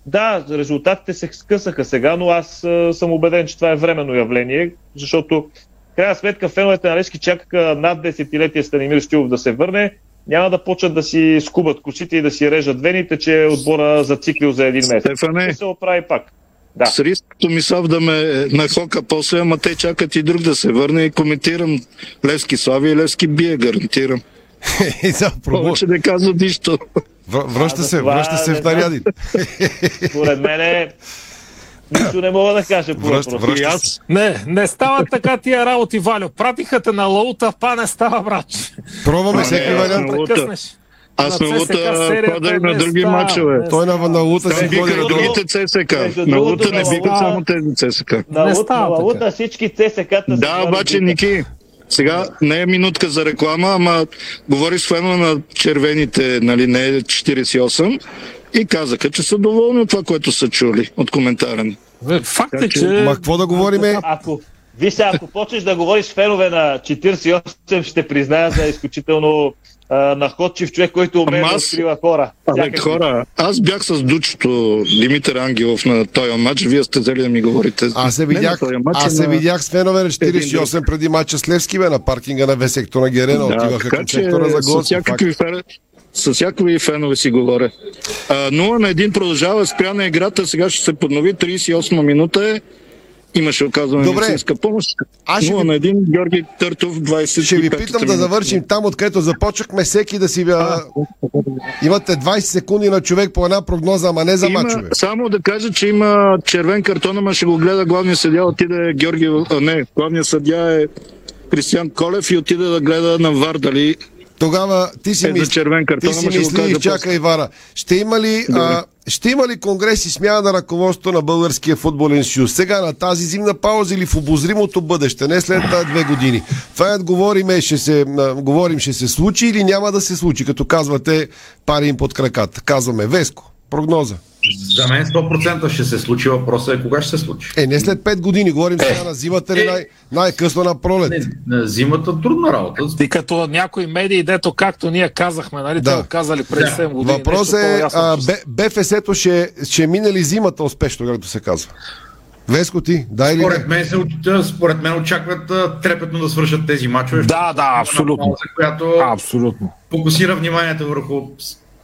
Да, резултатите се скъсаха сега, но аз а, съм убеден, че това е временно явление, защото в крайна сметка феновете на Левски чакаха над десетилетия Станимир Стилов да се върне. Няма да почнат да си скубат косите и да си режат вените, че отбора зациклил за един месец. Стефане. Ще се оправи пак. Да. С риск Томислав да ме нахока после, ама те чакат и друг да се върне и коментирам Левски Слави и Левски бие, гарантирам. И Повече не казват нищо. Връща се, това връща се в знам. наряди. Според мен е... Нищо не мога да кажа по връща И аз-. Не, не става така тия работи, Валю. Пратиха те на лаута, па не става, брат. Пробваме всеки вариант. на лаута. Прекъснеш. Аз На Лута хода и на други не Той на, на Лута си биха на другите ЦСК. На Лута не Лута- само тези ЦСК. На. Лута всички ЦСК-та са Да, обаче. Ники, сега не е минутка за реклама, ама говори с фена на червените, нали, не е 48. И казаха, че са доволни от това, което са чули от коментарен. Факт е, че- Ма какво да говориме? Ако, виж сега, ако почнеш да говориш с фенове на 48, ще призная за изключително а, находчив човек, който умее Ама да аз- открива хора. Абе, хора, аз бях с дучето Димитър Ангелов на този матч. Вие сте взели да ми говорите. Аз се Не на видях, матч, аз а се на- видях с фенове на 48 преди мача с Левски, бе, на паркинга на В сектора Герена. Отиваха така към сектора за с гол. всякакви, с всякакви фенове си говоря. А, 0 на 1 продължава спряна играта, сега ще се поднови, 38 минута е. Имаше оказване Добре. медицинска помощ. Аз ще 0 на 1, Георги Търтов, 25 Ще ви питам да завършим там, откъдето започнахме. Всеки да си... А... Имате 20 секунди на човек по една прогноза, ама не за Има, мачове. само да кажа, че има червен картон, ама ще го гледа главния съдия, отиде Георги, а не, главният съдия е Кристиан Колев и отиде да гледа на ВАР дали Тогава ти си, е мис... червен картон, ти си мисли и чакай Вара. Ще има ли, а, ще има ли конгрес и смяна на ръководството на Българския футболен съюз? Сега на тази зимна пауза или в обозримото бъдеще, не след тази две години? Това е говориме, ще се, а, говорим, ще се случи или няма да се случи, като казвате пари им под краката. Казваме Веско. Прогноза. За мен 100% ще се случи. Въпросът е кога ще се случи. Е, не след 5 години, говорим сега на зимата или най- най-късно на пролет. На зимата трудна работа. И като някои медии, дето както ние казахме, нали, Да. те казали преди 7 години. Въпрос е, а, Б- БФС-то ще, ще мине ли зимата успешно, както се казва? Веско ти, дай ли Според не? мен, се, според мен очакват трепетно да свършат тези мачове. Да, да, абсолютно. Която абсолютно. фокусира вниманието върху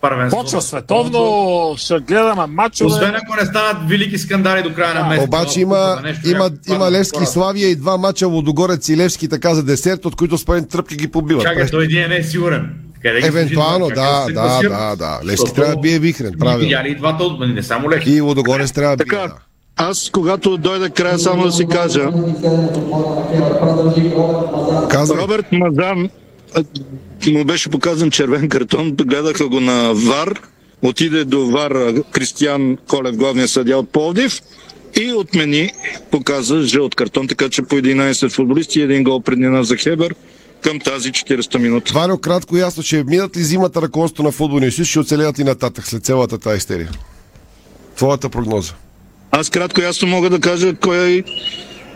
първенството. Почва световно, ще гледаме матчове. Освен ако не станат велики скандали до края на месеца. Обаче има, нещо има, има Левски хората. Славия и два мача Лодогорец и Левски така за десерт, от които според тръпки ги побиват. Чакай, той един не е сигурен. Къде Евентуално, да, да, класира? да, да. Левски Защото трябва да бие Вихрен, правилно. Видяли и двата от не само Левски. И Лодогорец трябва да бие. Така, аз когато дойда края, само да си кажа. Казвай. Роберт Мазан му беше показан червен картон, гледаха го на ВАР, отиде до ВАР а, Кристиян Колев, главния съдия от Пловдив и отмени, показа жълт картон, така че по 11 футболисти и един гол преднина за Хебер към тази 40 минута. Варио, кратко ясно, че минат ли зимата ръководството на футболния съюз, ще оцелят и нататък след цялата тази истерия. Твоята прогноза. Аз кратко ясно мога да кажа кой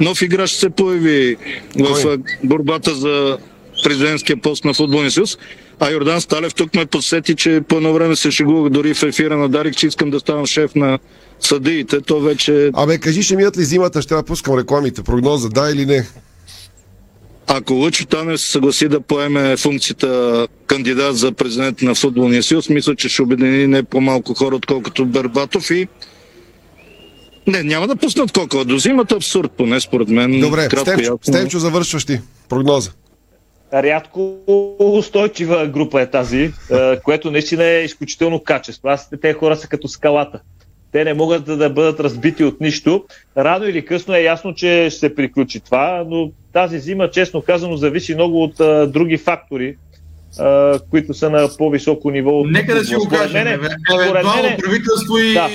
нов играч ще се появи в борбата за президентския пост на футболния съюз. А Йордан Сталев тук ме подсети, че по едно време се шегувах дори в ефира на Дарик, че искам да ставам шеф на съдиите. То вече, Абе, кажи, ще минат ли зимата, ще пускам рекламите. Прогноза, да или не? ако Лъчо Танев се съгласи да поеме функцията кандидат за президент на футболния съюз, мисля, че ще обедини не по-малко хора, отколкото Бербатов и не, няма да пуснат колко. До зимата абсурд, поне според мен. Добре, Кратко, Стевчо, ясно. Стевчо завършваш ти. Прогноза. Рядко устойчива група е тази, е, което наистина е изключително качество. Аз те хора са като скалата. Те не могат да, да бъдат разбити от нищо. Рано или късно е ясно, че ще се приключи това, но тази зима, честно казано, зависи много от а, други фактори, а, които са на по-високо ниво. Нека да си го кажем. Евентуално правителство и Да.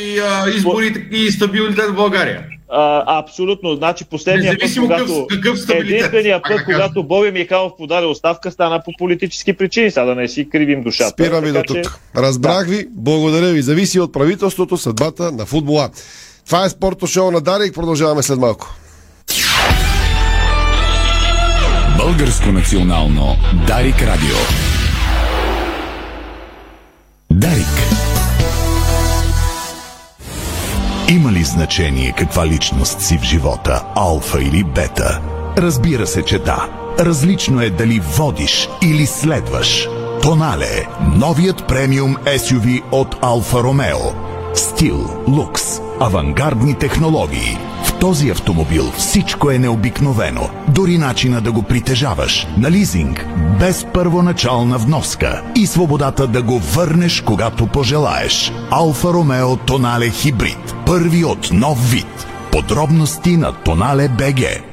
изборите и стабилитет в България. А, абсолютно. Значи последния път, когато... какъв- какъв стабилитет, единствения път, когато Боби Михайлов подаде оставка, стана по политически причини. Сега да не си кривим душата. Спирам ви до Така че- тук. Разбрах ви, благодаря ви. Зависи от правителството, съдбата на футбола. Това е спорто шоу на Дарик. Продължаваме след малко. Българско национално Дарик Радио. Дарик. Има ли значение каква личност си в живота, алфа или бета? Разбира се, че да. Различно е дали водиш или следваш. Тонале, новият премиум SUV от Алфа Ромео. Стил, лукс, авангардни технологии. В този автомобил всичко е необикновено. Дори начина да го притежаваш. На лизинг, без първоначална вноска. И свободата да го върнеш, когато пожелаеш. Алфа Ромео Тонале Хибрид. Първи от нов вид. Подробности на Тонале БГ.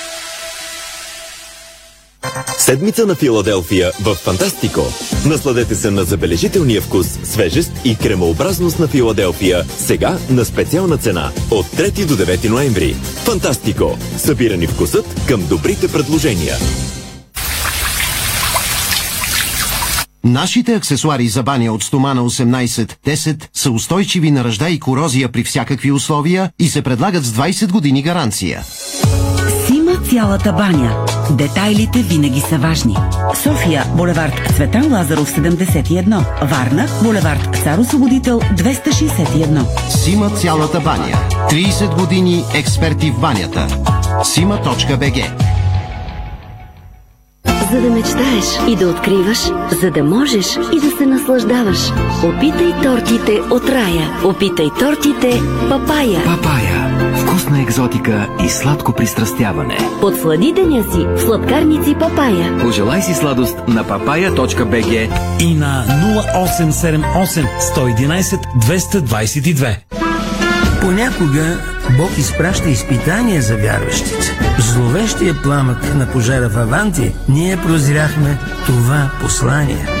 Седмица на Филаделфия в Фантастико. Насладете се на забележителния вкус, свежест и кремообразност на Филаделфия. Сега на специална цена от 3 до 9 ноември. Фантастико. Събирани вкусът към добрите предложения. Нашите аксесуари за баня от стомана 18-10 са устойчиви на ръжда и корозия при всякакви условия и се предлагат с 20 години гаранция. Цялата баня. Детайлите винаги са важни. София, булевард Цветан Лазаров 71. Варна, булевард Цар Освободител 261. Сима цялата баня. 30 години експерти в банята. Сима.бг за да мечтаеш и да откриваш, за да можеш и да се наслаждаваш. Опитай тортите от рая. Опитай тортите Папая. Папая. Вкусна екзотика и сладко пристрастяване. Подслади деня си в сладкарници Папая. Пожелай си сладост на papaya.bg и на 0878 111 222. Понякога Бог изпраща изпитания за вярващите. В зловещия пламък на пожара в Аванти ние прозряхме това послание.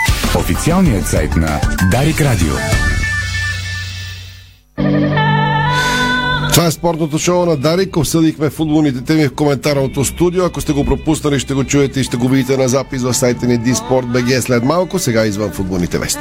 Официалният сайт на Дарик Радио. Това е спортното шоу на Дарик. Обсъдихме футболните теми в коментарното студио. Ако сте го пропуснали, ще го чуете и ще го видите на запис в сайта ни dsport.bg след малко. Сега извън футболните вести.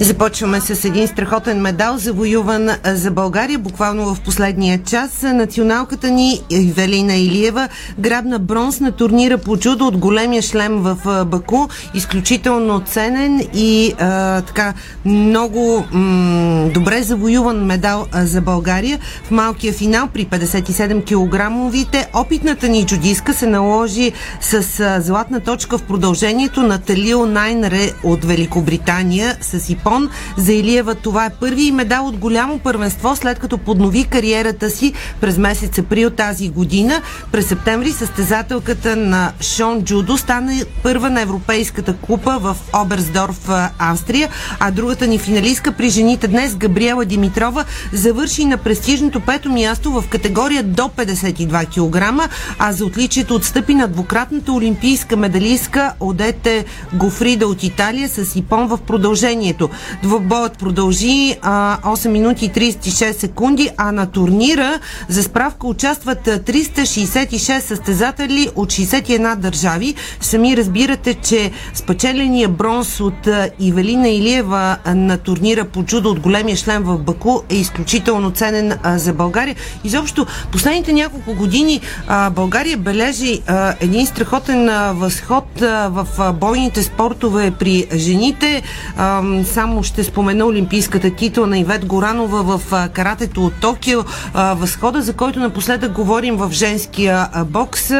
Започваме с един страхотен медал, завоюван за България. Буквално в последния час националката ни Велина Илиева грабна бронз на турнира по чудо от големия шлем в Баку. Изключително ценен и а, така много м- добре завоюван медал за България. В малкия финал при 57 килограмовите опитната ни джудиска се наложи с златна точка в продължението на Талил Найнре от Великобритания с Ипон. За Илиева това е първи медал от голямо първенство, след като поднови кариерата си през месец април тази година. През септември състезателката на Шон Джудо стана първа на Европейската купа в Оберсдорф, Австрия, а другата ни финалистка при жените днес, Габриела Димитрова, завърши на престижното пето място в категория до 52 кг, а за отличието отстъпи на двукратната олимпийска медалистка Одете Гофрида от Италия с Ипон в продължението. Двобоят продължи а, 8 минути и 36 секунди, а на турнира за справка участват 366 състезатели от 61 държави. Сами разбирате, че спечеления бронз от Ивелина Илиева на турнира по чудо от големия шлем в Баку е изключително ценен а, за България. Изобщо, последните няколко години а, България бележи а, един страхотен а, възход а, в а, бойните спортове при жените. А, само ще спомена олимпийската титла на Ивет Горанова в каратето от Токио, а, възхода, за който напоследък говорим в женския бокс.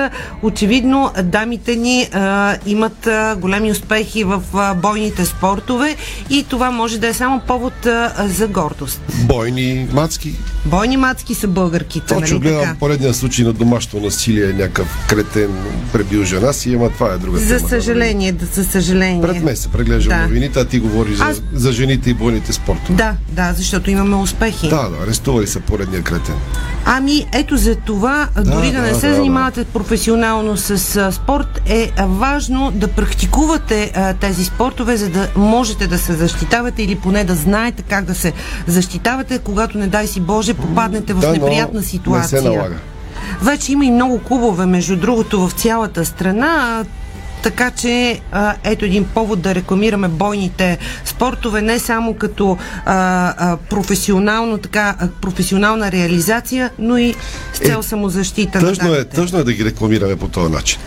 Очевидно, дамите ни а, имат а, големи успехи в а, бойните спортове и това може да е само повод а, за гордост. Бойни мацки. Бойни мацки са българките, Точно нали така? гледам поредния случай на домашно насилие, някакъв кретен пребил жена си, ама това е друга За тема. съжаление, да, за съжаление. Пред мен се преглеждам Да. новините, а ти говориш Аз- за, за жените и бойните спортове. Да, да, защото имаме успехи. Да, да, арестували са поредния кретен. Ами, ето за това, да, дори да, да, не се да, занимавате професионално с а, спорт, е важно да практикувате а, тези спортове, за да можете да се защитавате или поне да знаете как да се защитавате, когато, не дай си Боже, попаднете в Да, неприятна не ситуация. се налага. Вече има и много клубове, между другото, в цялата страна. Така че а, ето един повод да рекламираме бойните спортове не само като а, а, професионално, така, а, професионална реализация, но и с цел самозащита. на Тъжно е, дамите. тъжно е да ги рекламираме по този начин.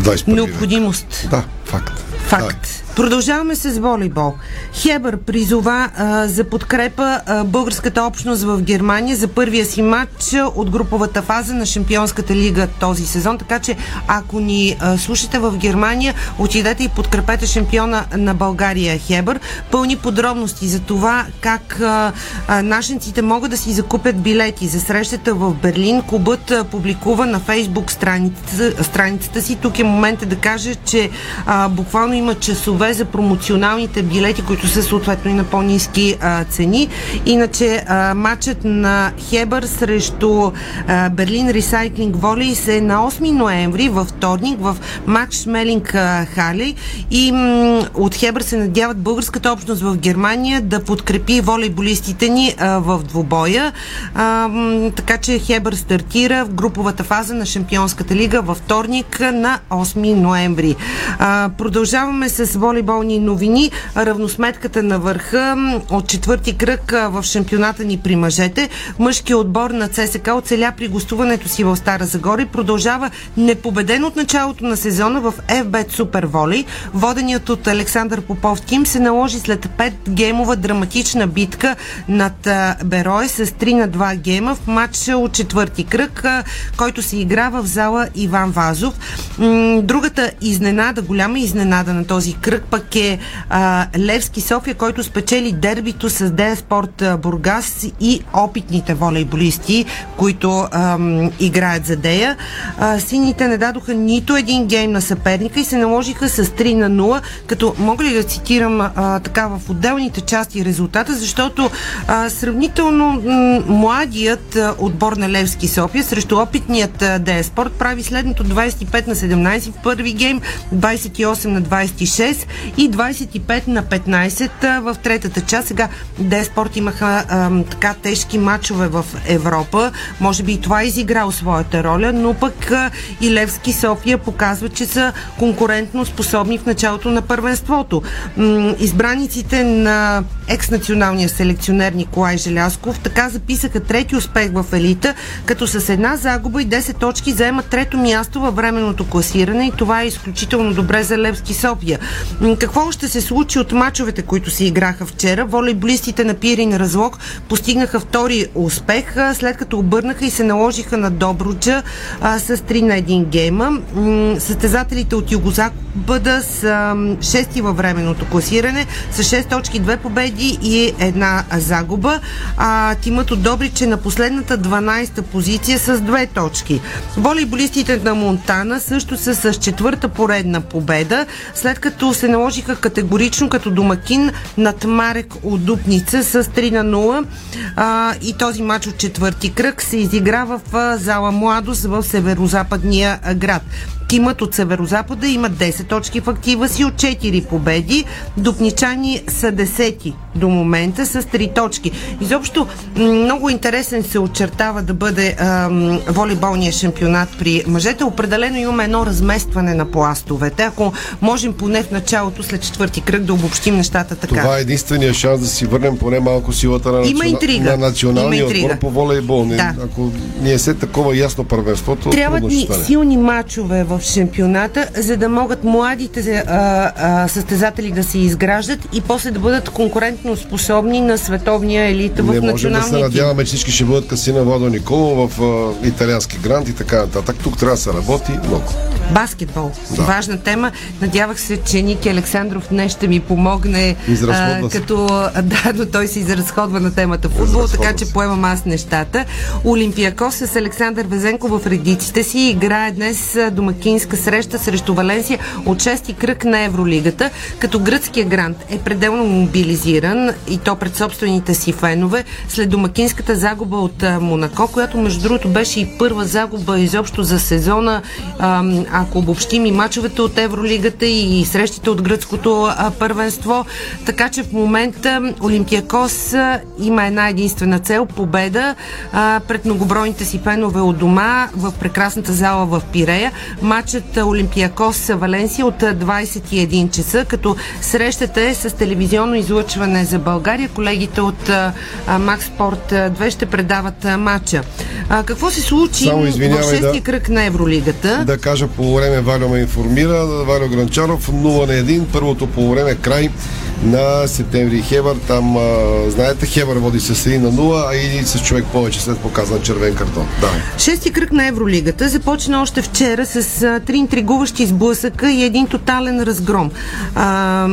21 век. Необходимост. Да, факт. Факт. Продължаваме с волейбол. Хебър призова а, за подкрепа а, българската общност в Германия за първия си матч от груповата фаза на Шампионската лига този сезон. Така че, ако ни а, слушате в Германия, отидете и подкрепете шампиона на България Хебър. Пълни подробности за това как а, а, нашенците могат да си закупят билети за срещата в Берлин. Клубът а, публикува на фейсбук страницата, страницата си. Тук е момента да кажа, че а, буквално има часове за промоционалните билети, които са съответно и на по-низки цени. Иначе а, матчът на Хебър срещу а, Берлин Ресайклинг Волей се е на 8 ноември във вторник в матч Шмелинг Хали и м- от Хебър се надяват българската общност в Германия да подкрепи волейболистите ни а, в двубоя. А, м- така че Хебър стартира в груповата фаза на Шампионската лига във вторник на 8 ноември. А, продължаваме с волейболни новини. Равносметката на върха от четвърти кръг в шампионата ни при мъжете. Мъжкият отбор на ЦСК оцеля при гостуването си в Стара Загора и продължава непобеден от началото на сезона в FBET Супер Волей. Воденият от Александър Попов Тим се наложи след 5 геймова драматична битка над а, Берое с 3 на 2 гейма в матча от четвърти кръг, който се игра в зала Иван Вазов. Другата изненада, голяма изненада на този кръг пък е а, Левски София, който спечели дербито с Дея Спорт а, Бургас и опитните волейболисти, които ам, играят за Дея. А, сините не дадоха нито един гейм на съперника и се наложиха с 3 на 0, като мога ли да цитирам а, така в отделните части резултата, защото а, сравнително м- младият отбор на Левски София срещу опитният а, Дея прави следното. 25 на 17 в първи гейм, 28 на 26 и 25 на 15 а, в третата част. Сега Дея Спорт имаха а, така тежки матчове в Европа. Може би и това е изиграл своята роля, но пък а, и Левски София показва, че са конкурентно способни в началото на първенството. М, избраниците на екс-националния селекционер Николай Желясков така записаха трети успех в елита, като с една загуба и 10 точки заемат трето място във временното класиране и това е изключително добре за Левски София. Какво ще се случи от мачовете, които се играха вчера? Волейболистите на Пирин Разлог постигнаха втори успех, след като обърнаха и се наложиха на Добруджа а, с 3 на 1 гейма. Състезателите от Югозапада са шести във временното класиране с 6 точки, 2 победи и една загуба. А, тимът от Добрич е на последната 12-та позиция с 2 точки. Волейболистите на Монтана също са с четвърта поредна победа, след като се наложиха категорично като домакин над Марек от Дупница с 3 на 0 а, и този матч от четвърти кръг се изигра в зала Младост в северо-западния град. Тимът от Северозапада има 10 точки в актива си от 4 победи. Дупничани са 10 до момента с 3 точки. Изобщо много интересен се очертава да бъде ам, волейболния шампионат при мъжете. Определено имаме едно разместване на пластовете. Ако можем поне в началото, след четвърти кръг, да обобщим нещата така. Това е единствения шанс да си върнем поне малко силата на, Има интрига. на националния Има отбор по волейбол. Не- Да. Ако ни е се такова ясно първенството, Трябват ще ни силни мачове в в шампионата, за да могат младите а, а, състезатели да се изграждат и после да бъдат конкурентно способни на световния елит в Не можем да националния се надяваме, че всички ще бъдат касина Водо Николо в а, италиански грант и така нататък. Тук трябва да се работи много. Баскетбол. Да. Важна тема. Надявах се, че Ники Александров днес ще ми помогне, се. като да, но той се изразходва на темата футбол, така че поемам аз нещата. Олимпиакос с Александър Везенко в редиците си играе днес а, домакинска среща срещу Валенсия от шести кръг на Евролигата, като гръцкия грант е пределно мобилизиран и то пред собствените си фенове след домакинската загуба от Монако, която между другото беше и първа загуба изобщо за сезона, ако обобщим и мачовете от Евролигата и срещите от гръцкото първенство. Така че в момента Олимпиакос има една единствена цел победа пред многобройните си фенове от дома в прекрасната зала в Пирея. Матчът Олимпиакос Валенсия от а, 21 часа, като срещата е с телевизионно излъчване за България. Колегите от Max Sport 2 ще предават матча. А, какво се случи Само в шестия да. кръг на Евролигата? Да кажа по време Валио ме информира. Валио Гранчаров 0 на 1. Първото по време край на септември Хебър. Там, а, знаете, Хебър води с 1 на 0, а и с човек повече след показан червен картон. Да. Шести кръг на Евролигата започна още вчера с а, три интригуващи сблъсъка и един тотален разгром. А,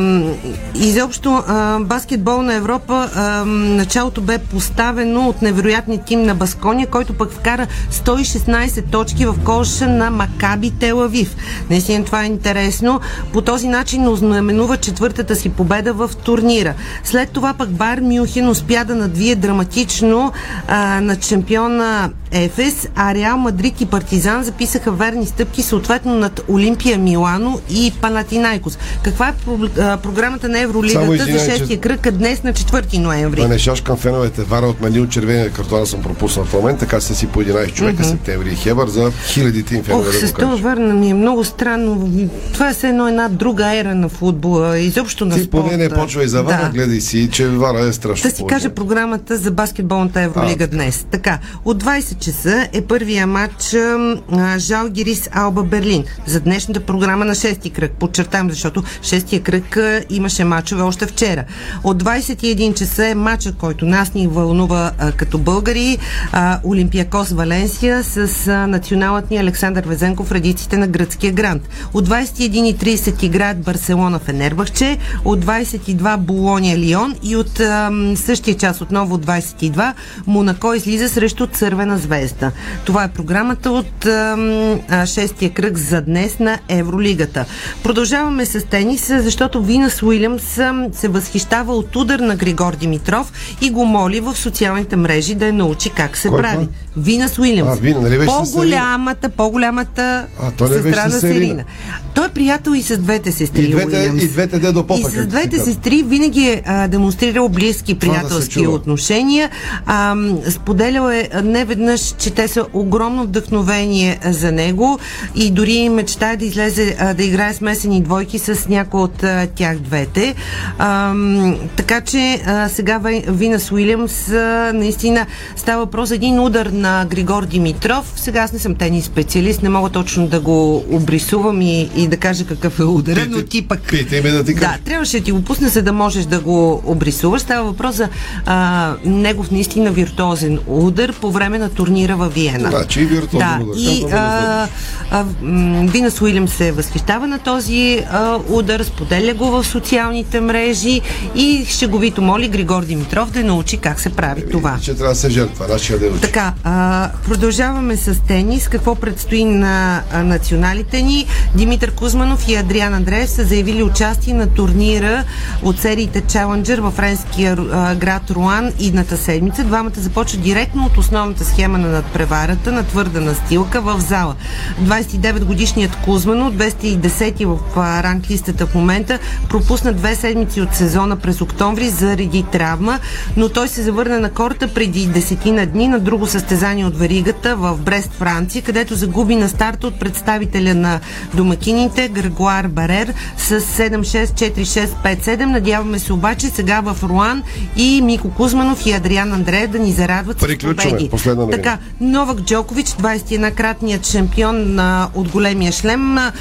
изобщо а, баскетбол на Европа а, началото бе поставено от невероятния тим на Баскония, който пък вкара 116 точки в коша на Макаби Телавив. Наистина това е интересно. По този начин ознаменува четвъртата си победа в турнира. След това пък Бар Мюнхен успя да надвие драматично а, на шампиона Ефес, а Реал Мадрид и Партизан записаха верни стъпки съответно над Олимпия Милано и Панатинайкос. Каква е про- а, програмата на Евролигата за извинявай, че- шестия кръг днес на 4 ноември? Да не шашкам феновете. Вара отменил червения картон, съм пропуснал в момент, така са си по 11 човека Мгм. септември и Хебър за хилядите им фенове Ох, да с това върна ми е много странно. Това е все едно една друга ера на футбола, изобщо на Ти спорта. поне не почвай за Вара, Да. гледай си, че Вара е страшно. Да си кажа програмата за баскетболната Евролига днес. Така, от 20 часа е първия матч а, Жалгирис Алба Берлин за днешната програма на шести кръг. Подчертавам, защото шестия кръг а, имаше матчове още вчера. От 21 часа е матча, който нас ни вълнува а, като българи. А, Олимпиакос Валенсия с а, националът ни Александър Везенков в редиците на гръцкия грант. От 21.30 играят Барселона Фенербахче, от 22 Болония Лион и от ам, същия час отново от 22 Монако излиза срещу Цървена звезда. Това е програмата от а, шестия кръг за днес на Евролигата. Продължаваме с тениса, защото Винас Уилямс се възхищава от удар на Григор Димитров и го моли в социалните мрежи да я научи как се Кой прави. това? Винас Уилямс. А, Вина, нали беше по-голямата, по-голямата А, беше сестра на с Серина. Серина. Той е приятел и с двете сестри. И двете, Уилямс. и двете де до попа. И с двете сестри винаги е а, демонстрирал близки Това да приятелски чува. отношения. А, споделял е а, не веднъж, че те са огромно вдъхновение за него и дори мечтае да излезе а, да играе смесени двойки с някои от а, тях двете. А, така че а, сега Винас Уилямс а, наистина става въпрос един удар на Григор Димитров. Сега аз не съм тенис специалист, не мога точно да го обрисувам и, и да кажа какъв е удара, но ти пък Питай ме да ти кажа. да, трябваше да ти го пусна, за да можеш да го обрисуваш. Става въпрос за а, негов наистина виртуозен удар по време на турнира във Виена. Значи и виртуозен да, удар. И а, а, Винас Уилям се възхищава на този а, удар, споделя го в социалните мрежи и шеговито моли Григор Димитров да научи как се прави това. Че трябва да се жертва, да учи. Така, а, продължаваме с тенис. Какво предстои на а, националите ни? Димитър Кузманов и Адриан Андреев са заявили участие на турнира от сериите Challenger във френския град Руан идната седмица. Двамата започват директно от основната схема на надпреварата на твърда настилка в зала. 29-годишният Кузманов, 210 в ранглистата в момента, пропусна две седмици от сезона през октомври заради травма, но той се завърна на корта преди десетина дни на друго състезание от веригата в Брест, Франция, където загуби на старта от представителя на домакините Грегуар Барер с 7-6-4-6-5-7. Надяваме се обаче сега в Руан и Мико Кузманов и Адриан Андреев да ни зарадват с победи. Така, Новак Джокович, 21-кратният шампион а, от големия шлем, а,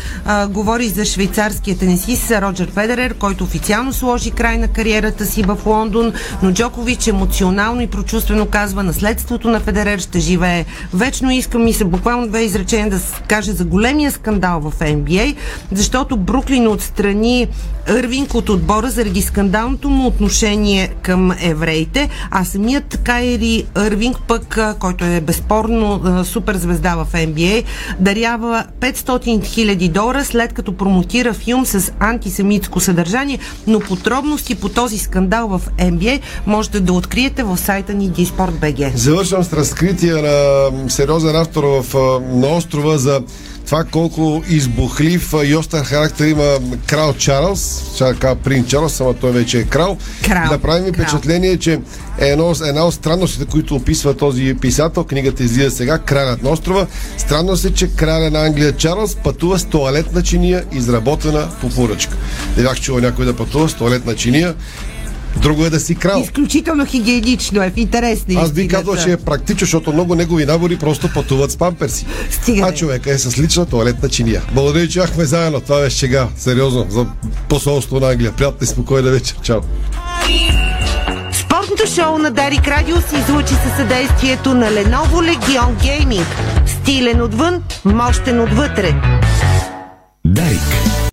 говори за швейцарския тенисист Роджер Федерер, който официално сложи край на кариерата си в Лондон, но Джокович емоционално и прочувствено казва, наследството на Федерер ще живее вечно. Искам и се буквално две изречения да каже за големия скандал в NBA, защото Бруклин отстрани Ирвинг от отбора заради скандалното му отношение към евреите, а самият Кайри Ирвинг пък, който е безспорно супер звезда в NBA, дарява 500 000 долара след като промотира филм с антисемитско съдържание, но подробности по този скандал в NBA можете да откриете в сайта ни Disport.bg. Завършвам с разкритие на сериозен автор в, на острова за това колко избухлив и остър характер има крал Чарлз, казва принц Чарлз, ама той вече е крал. Крал. Направи ми впечатление, че е едно, една от странностите, които описва този писател, книгата излиза сега, Кралят на острова. Странно се, че краля на Англия Чарлз пътува с туалетна чиния, изработена по поръчка. Не бях чувал някой да пътува с туалетна чиния. Друго е да си крал. Изключително хигиенично е, в интерес на Аз би казал, че е практично, защото много негови набори просто пътуват с памперси. Стига, а човека е с лична туалетна чиния. Благодаря, че бяхме заедно. Това беше сега. Сериозно. За посолство на Англия. Приятна и спокойна вечер. Чао. Спортното шоу на Дарик Радио се излучи със съдействието на Lenovo Legion Gaming. Стилен отвън, мощен отвътре. Дарик.